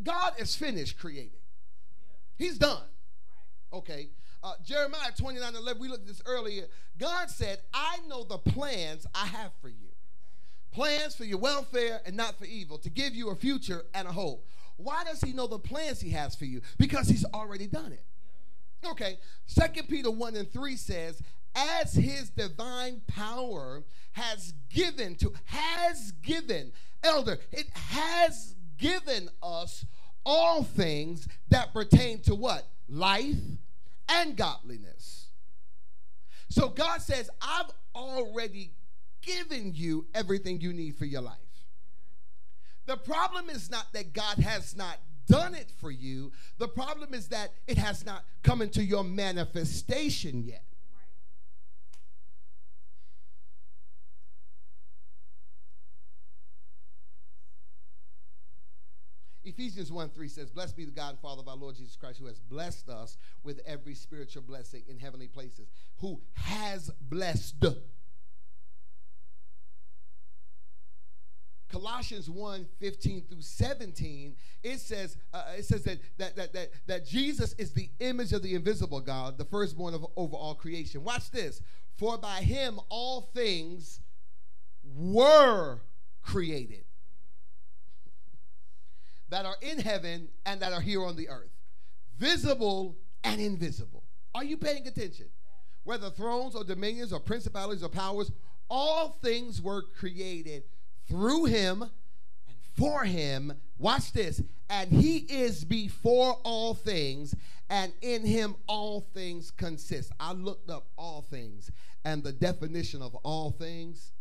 God is finished creating, He's done. Okay. Uh, Jeremiah 29 11, we looked at this earlier. God said, I know the plans I have for you plans for your welfare and not for evil, to give you a future and a hope. Why does he know the plans he has for you? Because he's already done it. Okay, Second Peter 1 and 3 says, as his divine power has given to, has given, elder, it has given us all things that pertain to what? Life and godliness. So God says, I've already given you everything you need for your life. The problem is not that God has not done it for you, the problem is that it has not come into your manifestation yet. Ephesians 1 3 says, Blessed be the God and Father of our Lord Jesus Christ, who has blessed us with every spiritual blessing in heavenly places, who has blessed. Colossians 1 15 through 17, it says, uh, it says that, that, that, that, that Jesus is the image of the invisible God, the firstborn of, over all creation. Watch this. For by him all things were created that are in heaven and that are here on the earth, visible and invisible. Are you paying attention? Whether thrones or dominions or principalities or powers, all things were created through him and for him. Watch this. And he is before all things, and in him all things consist. I looked up all things, and the definition of all things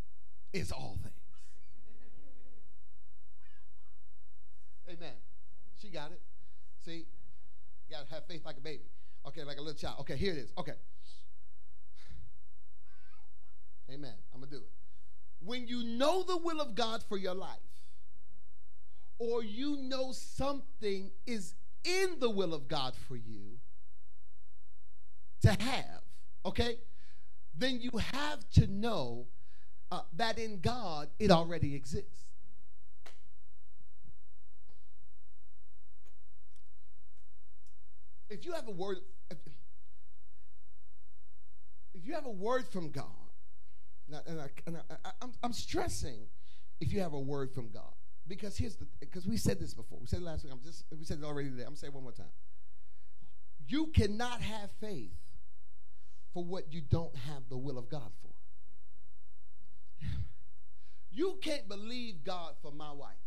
is all things. Amen. She got it. See, you got to have faith like a baby. Okay, like a little child. Okay, here it is. Okay. Amen. I'm to do it. When you know the will of God for your life, or you know something is in the will of God for you to have, okay, then you have to know uh, that in God it already exists. If you have a word, if, if you have a word from God, and, I, and I, I'm, I'm stressing if you have a word from God. Because here's the because we said this before. We said it last week. I'm just we said it already today. I'm gonna say it one more time. You cannot have faith for what you don't have the will of God for. You can't believe God for my wife.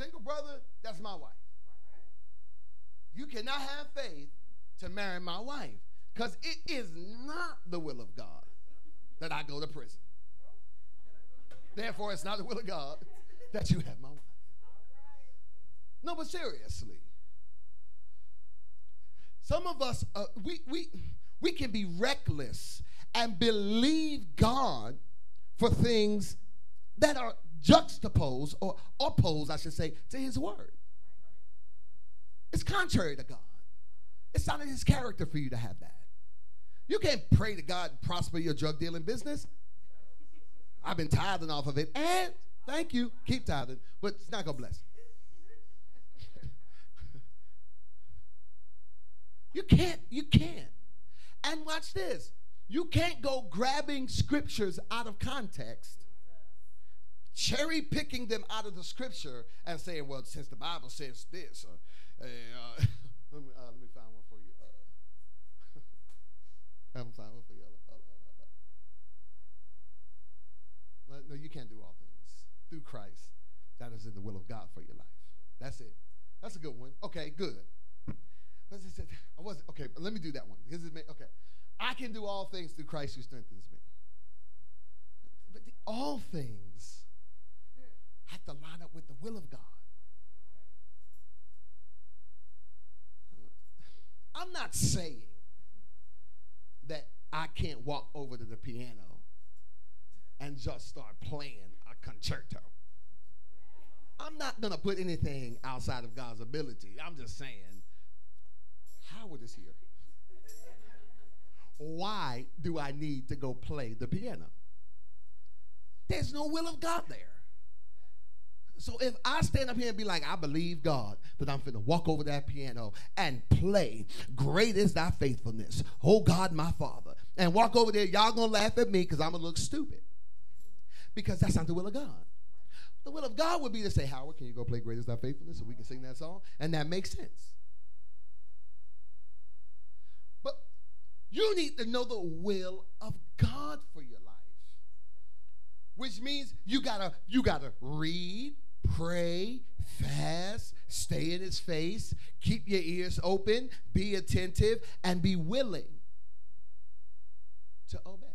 Single brother, that's my wife. You cannot have faith to marry my wife because it is not the will of God that I go to prison. Therefore, it's not the will of God that you have my wife. No, but seriously. Some of us, uh, we, we, we can be reckless and believe God for things that are juxtapose or oppose, I should say, to his word. It's contrary to God. It's not in his character for you to have that. You can't pray to God prosper your drug dealing business. I've been tithing off of it, and thank you, keep tithing, but it's not gonna bless. you can't, you can't. And watch this. You can't go grabbing scriptures out of context cherry picking them out of the scripture and saying, well, since the Bible says this, uh, uh, let, me, uh, let, me, find one for you. I'm uh, find one for you. Uh, no, you can't do all things through Christ. That is in the will of God for your life. That's it. That's a good one. Okay, good. I wasn't okay. Let me do that one it may, okay. I can do all things through Christ who strengthens me. But the, all things have to line up with the will of God. I'm not saying that I can't walk over to the piano and just start playing a concerto. I'm not going to put anything outside of God's ability. I'm just saying, Howard is here. Why do I need to go play the piano? There's no will of God there. So if I stand up here and be like, I believe God that I'm finna walk over that piano and play, great is thy faithfulness, oh God, my Father, and walk over there, y'all gonna laugh at me because I'm gonna look stupid. Because that's not the will of God. The will of God would be to say, Howard, can you go play Great is Thy Faithfulness so we can sing that song? And that makes sense. But you need to know the will of God for your life. Which means you gotta you gotta read, pray, fast, stay in his face, keep your ears open, be attentive, and be willing to obey.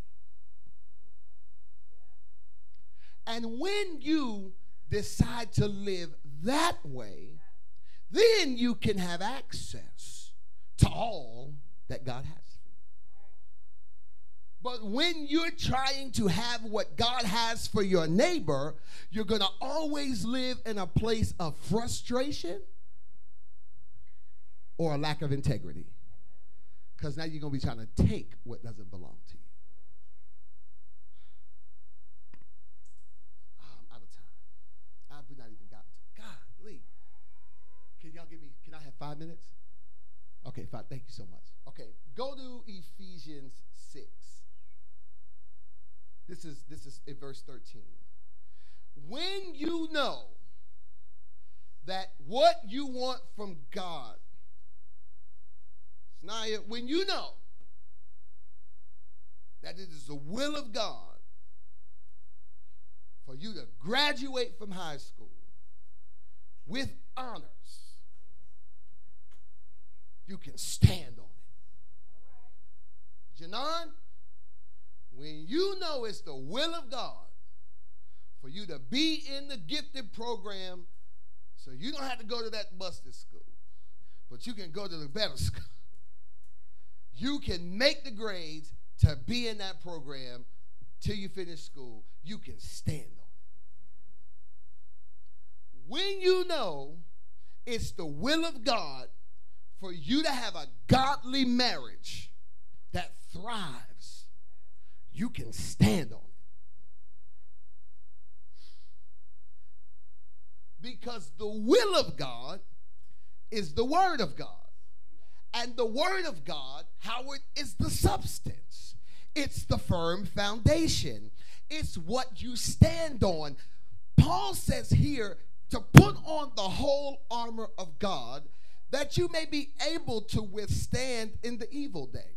And when you decide to live that way, then you can have access to all that God has. But when you're trying to have what God has for your neighbor, you're going to always live in a place of frustration or a lack of integrity. Because now you're going to be trying to take what doesn't belong to you. I'm out of time. I've not even gotten to. God, Lee. Can y'all give me, can I have five minutes? Okay, fine. Thank you so much. Okay, go to Ephesians 6. This is this is in verse 13. When you know that what you want from God, Naya, when you know that it is the will of God for you to graduate from high school with honors, you can stand on it. Janan, when you know it's the will of God for you to be in the gifted program, so you don't have to go to that busted school, but you can go to the better school. You can make the grades to be in that program till you finish school. You can stand on it. When you know it's the will of God for you to have a godly marriage that thrives, you can stand on it. Because the will of God is the word of God. And the word of God, Howard, is the substance. It's the firm foundation. It's what you stand on. Paul says here to put on the whole armor of God that you may be able to withstand in the evil day.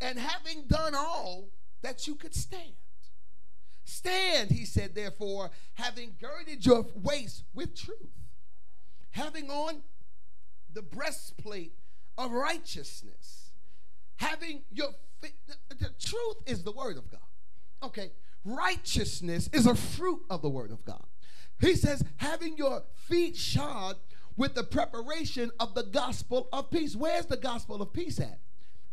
And having done all, that you could stand. Stand, he said, therefore, having girded your waist with truth, having on the breastplate of righteousness, having your feet, the truth is the word of God. Okay, righteousness is a fruit of the word of God. He says, having your feet shod with the preparation of the gospel of peace. Where's the gospel of peace at?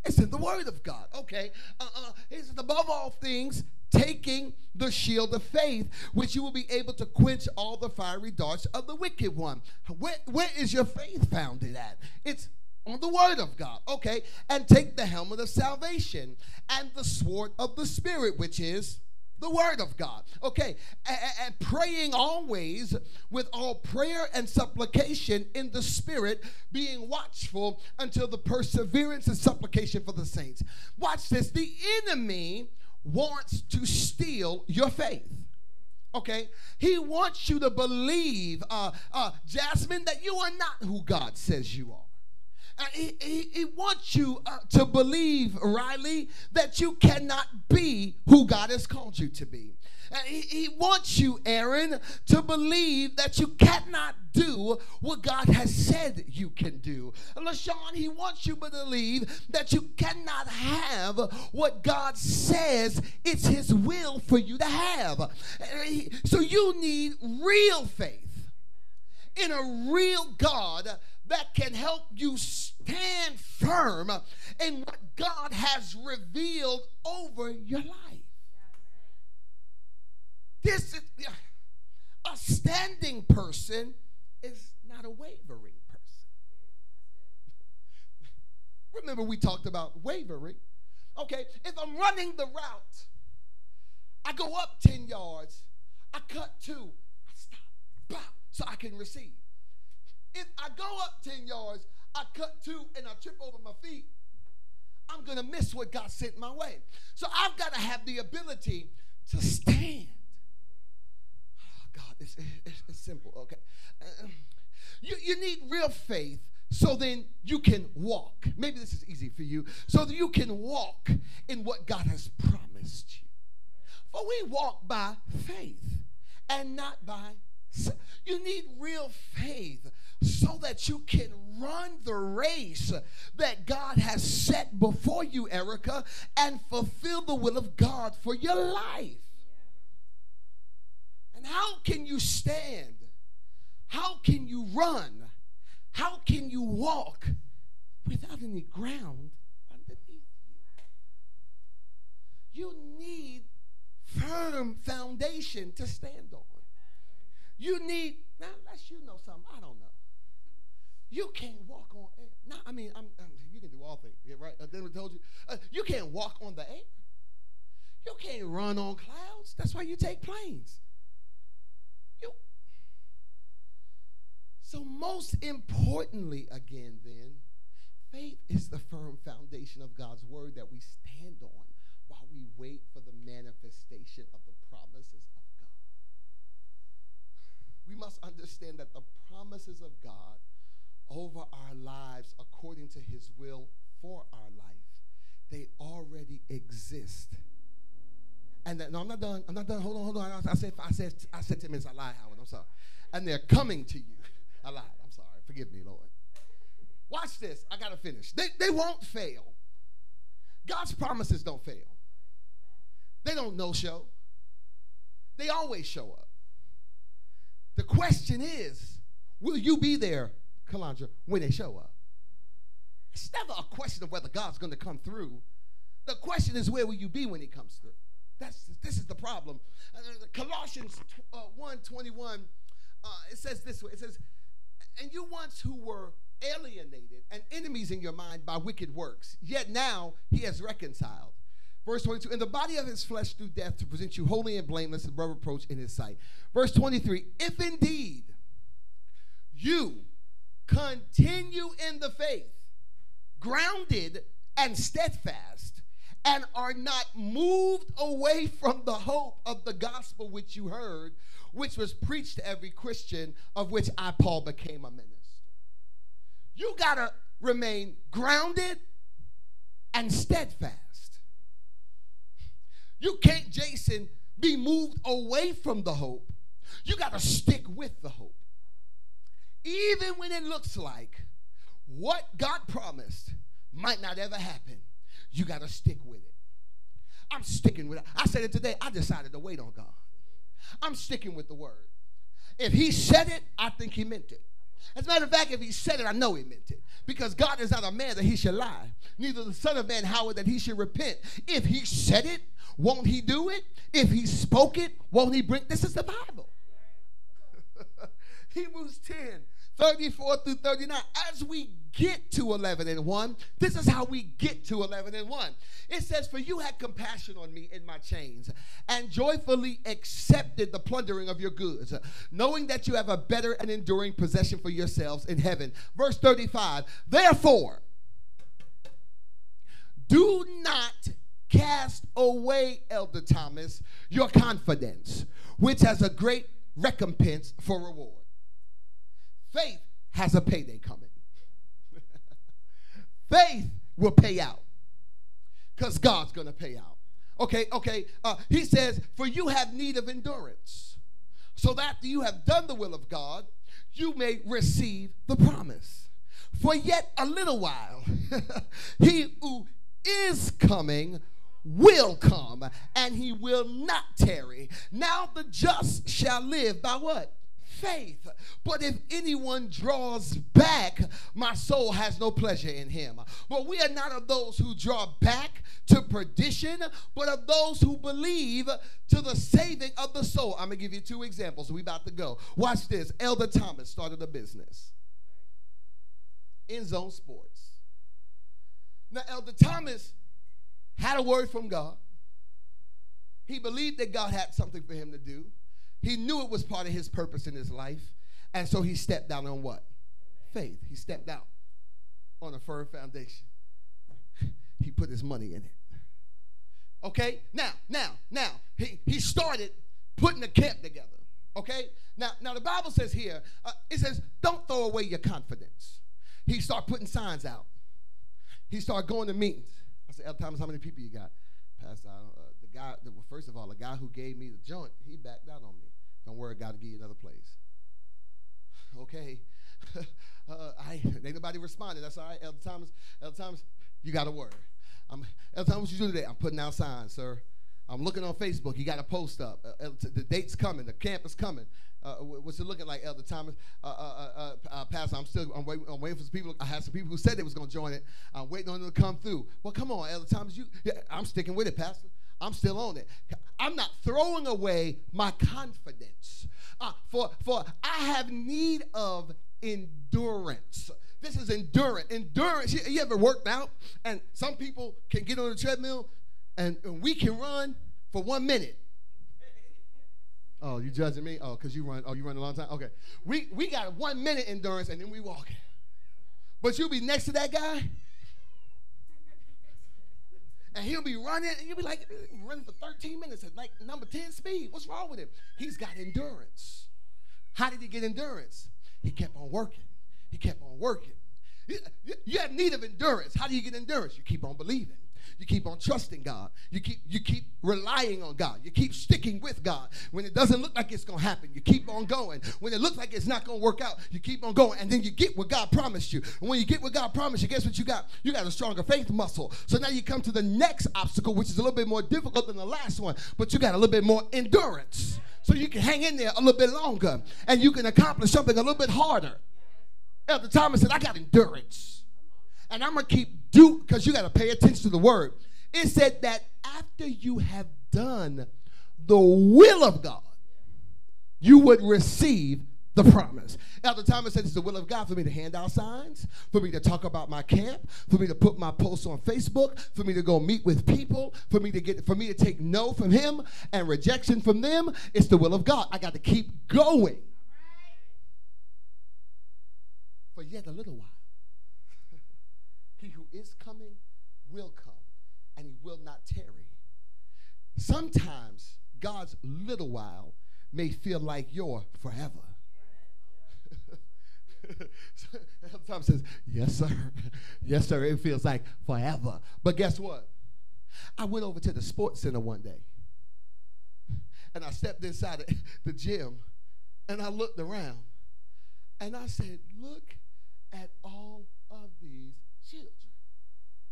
It's in the Word of God. Okay. Uh, uh, above all things, taking the shield of faith, which you will be able to quench all the fiery darts of the wicked one. Where, where is your faith founded at? It's on the word of God. Okay. And take the helmet of salvation and the sword of the Spirit, which is the word of God. Okay, and, praying always with all prayer and supplication in the spirit, being watchful until the perseverance and supplication for the saints. Watch this. The enemy wants to steal your faith. Okay, he wants you to believe, uh, uh, Jasmine, that you are not who God says you are. Uh, he, he, wants you uh, to believe, Riley, that you cannot be who God has called you to be. Uh, he, he wants you, Aaron, to believe that you cannot do what God has said you can do. LaShawn, he wants you to believe that you cannot have what God says it's his will for you to have. Uh, so you need real faith in a real God that can help you stand firm in what God has revealed over your life. This is a standing person is not a wavering person. Remember, we talked about wavering. Okay, if I'm running the route, I go up 10 yards, I cut two, I stop, bow, so I can receive. If I go up 10 yards, I cut two, and I trip over my feet, I'm going to miss what God sent my way. So I've got to have the ability to stand. Oh, God, it's, it's, it's simple, okay? Um, you, you need real faith so then you can walk. Maybe this is easy for you. So that you can walk in what God has promised you. For we walk by faith and not by You need real faith so that you can run the race that God has set before you, Erica, and fulfill the will of God for your life. And how can you stand? How can you run? How can you walk without any ground underneath you? You need firm foundation to stand on. You need, now, unless you know something, I don't know. You can't walk on air. Now, I mean, I'm, I'm, you can do all things, yeah, right? I told you, uh, you can't walk on the air. You can't run on clouds. That's why you take planes. You. So, most importantly, again, then, faith is the firm foundation of God's word that we stand on while we wait for the manifestation of the promises of God. We must understand that the promises of God over our lives according to his will for our life, they already exist. And that, no, I'm not done. I'm not done. Hold on, hold on. I, I said, I said, I said 10 minutes. I lied, Howard. I'm sorry. And they're coming to you. I lied. I'm sorry. Forgive me, Lord. Watch this. I got to finish. They, they won't fail. God's promises don't fail. They don't no show. They always show up. The question is, will you be there Kalandra, when they show up. It's never a question of whether God's going to come through. The question is, where will you be when he comes through? That's, this is the problem. Uh, Colossians uh, 1 21, uh, it says this way it says, And you once who were alienated and enemies in your mind by wicked works, yet now he has reconciled. Verse 22, in the body of his flesh through death to present you holy and blameless and above reproach in his sight. Verse 23, if indeed you continue in the faith, grounded and steadfast, and are not moved away from the hope of the gospel which you heard, which was preached to every Christian, of which I, Paul, became a minister. You got to remain grounded and steadfast. You can't, Jason, be moved away from the hope. You got to stick with the hope even when it looks like what God promised might not ever happen, you got to stick with it. I'm sticking with it. I said it today. I decided to wait on God. I'm sticking with the word. If he said it, I think he meant it. As a matter of fact, if he said it, I know he meant it. Because God is not a man that he should lie, neither the Son of Man, Howard, that he should repent. If he said it, won't he do it? If he spoke it, won't he bring? This is the Bible. Hebrews 10 34 through 39. As we get to 11 and 1, this is how we get to 11 and 1. It says, For you had compassion on me in my chains, and joyfully accepted the plundering of your goods, knowing that you have a better and enduring possession for yourselves in heaven. Verse 35 Therefore, do not cast away, Elder Thomas, your confidence, which has a great recompense for reward. Faith has a payday coming. Faith will pay out because God's going to pay out. Okay, okay. Uh, he says, For you have need of endurance, so that you have done the will of God, you may receive the promise. For yet a little while, he who is coming will come, and he will not tarry. Now the just shall live by what? Faith. But if anyone draws back, my soul has no pleasure in him. But we are not of those who draw back to perdition, but of those who believe to the saving of the soul. I'm going to give you two examples. We about to go. Watch this. Elder Thomas started a business. In Zone Sports. Now, Elder Thomas had a word from God. He believed that God had something for him to do. He knew it was part of his purpose in his life. And so he stepped out on what? Faith. He stepped out on a firm foundation. He put his money in it. Okay? Now, now, now, he, he started putting the camp together. Okay? Now, now the Bible says here, uh, it says, don't throw away your confidence. He started putting signs out. He started going to meetings. I said, Elder Thomas, how many people you got? Pastor, uh, the guy, the, well, first of all, the guy who gave me the joint, he backed out on me. Don't worry, God will give you another place. Okay. uh, I ain't nobody responded. That's all right. Elder Thomas, Elder Thomas, you got a word. I'm, Elder Thomas, what you do today? I'm putting out signs, sir. I'm looking on Facebook. You got a post up. Uh, the date's coming. The camp is coming. Uh, what's it looking like, Elder Thomas? Uh, uh, uh, uh, Pastor, I'm still I'm waiting, I'm waiting for some people. I had some people who said they was going to join it. I'm waiting on them to come through. Well, come on, Elder Thomas. You, yeah, I'm sticking with it, Pastor. I'm still on it. I'm not throwing away my confidence. Uh, for, for I have need of endurance. This is endurance. Endurance. You, you ever worked out? And some people can get on the treadmill and, and we can run for one minute. Oh, you judging me? Oh, because you run. Oh, you run a long time. Okay, we we got one minute endurance, and then we walk. But you'll be next to that guy, and he'll be running, and you'll be like uh, running for 13 minutes at like number 10 speed. What's wrong with him? He's got endurance. How did he get endurance? He kept on working. He kept on working. You have need of endurance. How do you get endurance? You keep on believing. You keep on trusting God. You keep you keep relying on God. You keep sticking with God. When it doesn't look like it's going to happen, you keep on going. When it looks like it's not going to work out, you keep on going and then you get what God promised you. And when you get what God promised you, guess what you got? You got a stronger faith muscle. So now you come to the next obstacle which is a little bit more difficult than the last one, but you got a little bit more endurance. So you can hang in there a little bit longer and you can accomplish something a little bit harder. Elder Thomas said, I got endurance. And I'm going to keep do because you got to pay attention to the word. It said that after you have done the will of God, you would receive the promise. Elder Thomas said it's the will of God for me to hand out signs, for me to talk about my camp, for me to put my posts on Facebook, for me to go meet with people, for me to get for me to take no from him and rejection from them. It's the will of God. I got to keep going. For yet a little while. he who is coming will come, and he will not tarry. Sometimes God's little while may feel like your forever. Sometimes says, Yes, sir. Yes, sir. It feels like forever. But guess what? I went over to the sports center one day and I stepped inside the gym and I looked around and I said, Look at all of these children.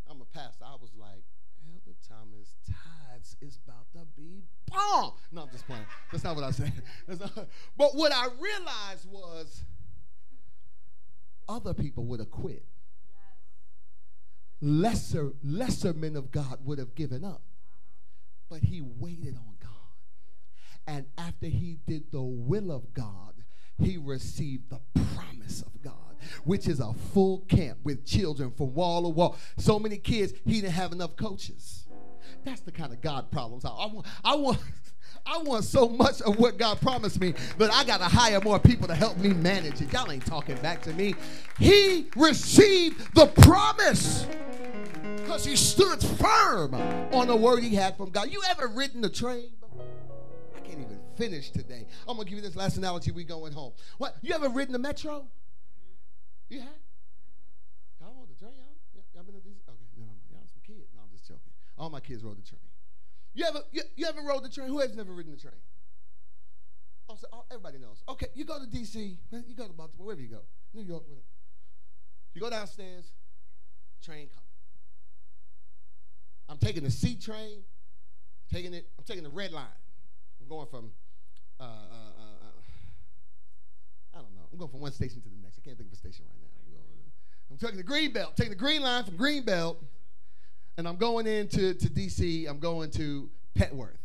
I'm a pastor. I was like, Elder Thomas tithes is about to No, I'm just playing. That's not what I said. but what I realized was other people would have quit. Lesser, lesser men of God would have given up. But he waited on God. And after he did the will of God, he received the promise of God which is a full camp with children from wall to wall. So many kids, he didn't have enough coaches. That's the kind of God problems. I, I want, I want, I want so much of what God promised me but I got to hire more people to help me manage it. Y'all ain't talking back to me. He received the promise because he stood firm on the word he had from God. You ever ridden the train? I can't even finish today. I'm gonna give you this last analogy. We going home. What? You ever ridden the metro? You have? Y'all rode the train? Y'all, y'all been to these? Okay, never mind. Y'all some kids. No, I'm just joking. All my kids rode the train. You ever you, you ever rode the train? Who has never ridden the train? Oh, so, oh, everybody knows. Okay, you go to D.C., you go to Baltimore, wherever you go, New York, whatever. You go downstairs, train coming. I'm taking the C train, taking it. I'm taking the red line. I'm going from, uh, uh, uh, uh I don't know. I'm going from one station to the next. I can't think of a station right now. I'm, going, I'm taking the Greenbelt. Taking the green line from Greenbelt and I'm going into to DC. I'm going to Petworth,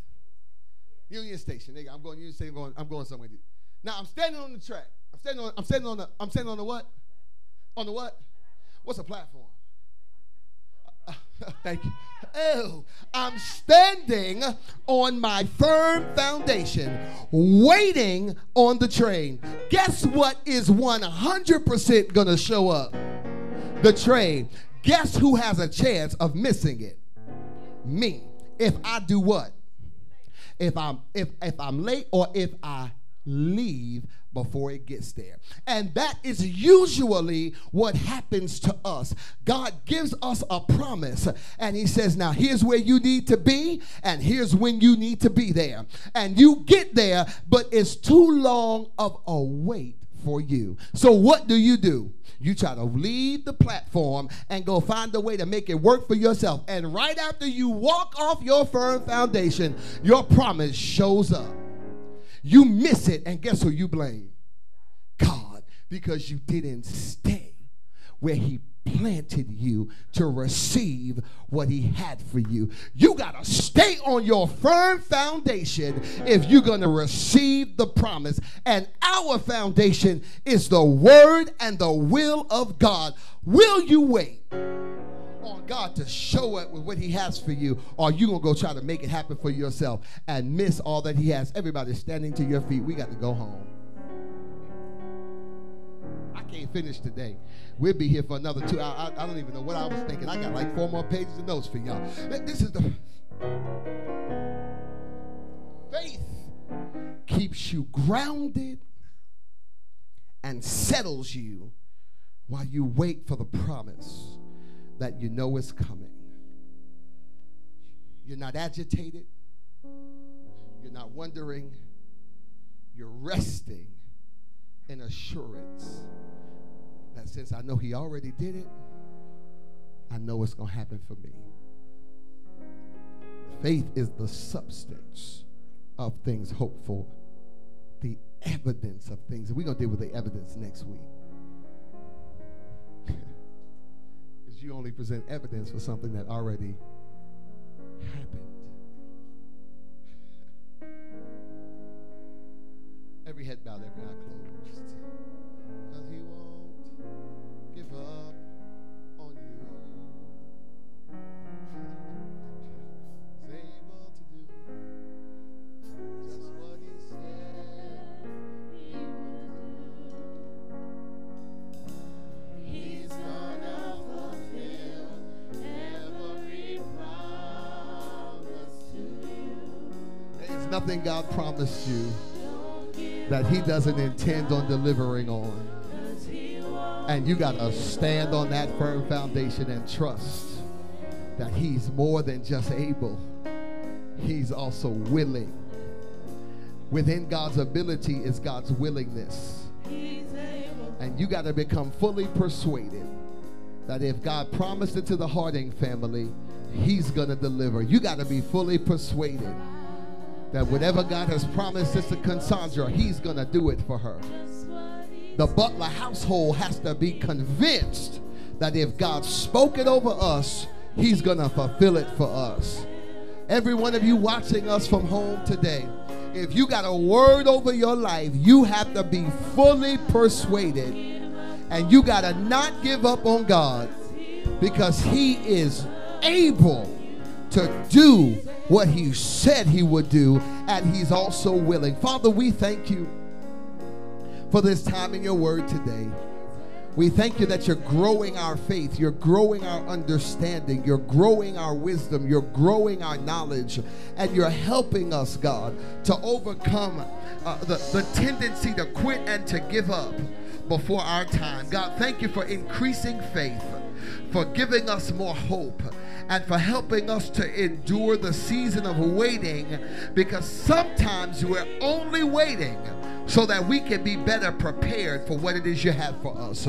Union Station. I'm going Union Station. I'm going, I'm going somewhere. Now I'm standing on the track. I'm standing on. I'm standing on the. I'm standing on the what? On the what? What's a platform? Thank you. Oh, I'm standing on my firm foundation, waiting on the train. Guess what is 100% going to show up? The train. Guess who has a chance of missing it? Me. If I do what? If I'm if if I'm late or if I leave before it gets there. And that is usually what happens to us. God gives us a promise and He says, Now here's where you need to be, and here's when you need to be there. And you get there, but it's too long of a wait for you. So what do you do? You try to leave the platform and go find a way to make it work for yourself. And right after you walk off your firm foundation, your promise shows up. You miss it, and guess who you blame? God, because you didn't stay where He planted you to receive what he had for you. You got to stay on your firm foundation if you're going to receive the promise. And our foundation is the word and the will of God. Will you wait? on God to show up with what He has for you, or you gonna go try to make it happen for yourself and miss all that He has. Everybody standing to your feet. We got to go home. I can't finish today. We'll be here for another two hours. I, I don't even know what I was thinking. I got like four more pages of notes for y'all. This is the faith keeps you grounded and settles you while you wait for the promise that you know is coming. You're not agitated. You're not wondering. You're resting in assurance that since I know He already did it, I know it's going to happen for me. Faith is the substance of things hoped for, the evidence of things. We're going to deal with the evidence next week. Because you only present evidence for something that already happened. Every head bowed, every eye closed. Because he won't give up on you. He's able to do just what he said he would do. He's gonna fulfill every promise to you. There's nothing God promised you that He doesn't intend on delivering on. And you got to stand on that firm foundation and trust that He's more than just able, He's also willing. Within God's ability is God's willingness. And you got to become fully persuaded that if God promised it to the Harding family, He's going to deliver. You got to be fully persuaded that whatever God has promised Sister Cassandra, He's going to do it for her. The Butler household has to be convinced that if God spoke it over us, He's going to fulfill it for us. Every one of you watching us from home today, if you got a word over your life, you have to be fully persuaded and you got to not give up on God because He is able to do what He said He would do, and He's also willing. Father, we thank you for this time in your word today. We thank you that you're growing our faith, you're growing our understanding, you're growing our wisdom, you're growing our knowledge, and you're helping us, God, to overcome uh, the, the tendency to quit and to give up before our time. God, thank you for increasing faith, for giving us more hope, and for helping us to endure the season of waiting because sometimes we're only waiting so that we can be better prepared for what it is you have for us.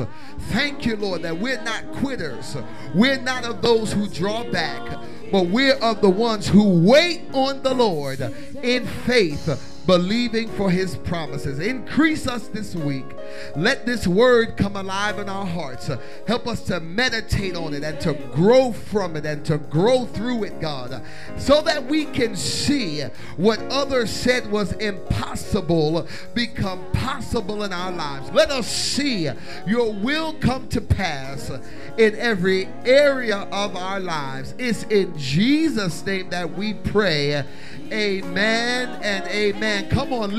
Thank you, Lord, that we're not quitters. We're not of those who draw back, but we're of the ones who wait on the Lord in faith. Believing for his promises. Increase us this week. Let this word come alive in our hearts. Help us to meditate on it and to grow from it and to grow through it, God, so that we can see what others said was impossible become possible in our lives. Let us see your will come to pass in every area of our lives. It's in Jesus' name that we pray. Amen and amen. Come on,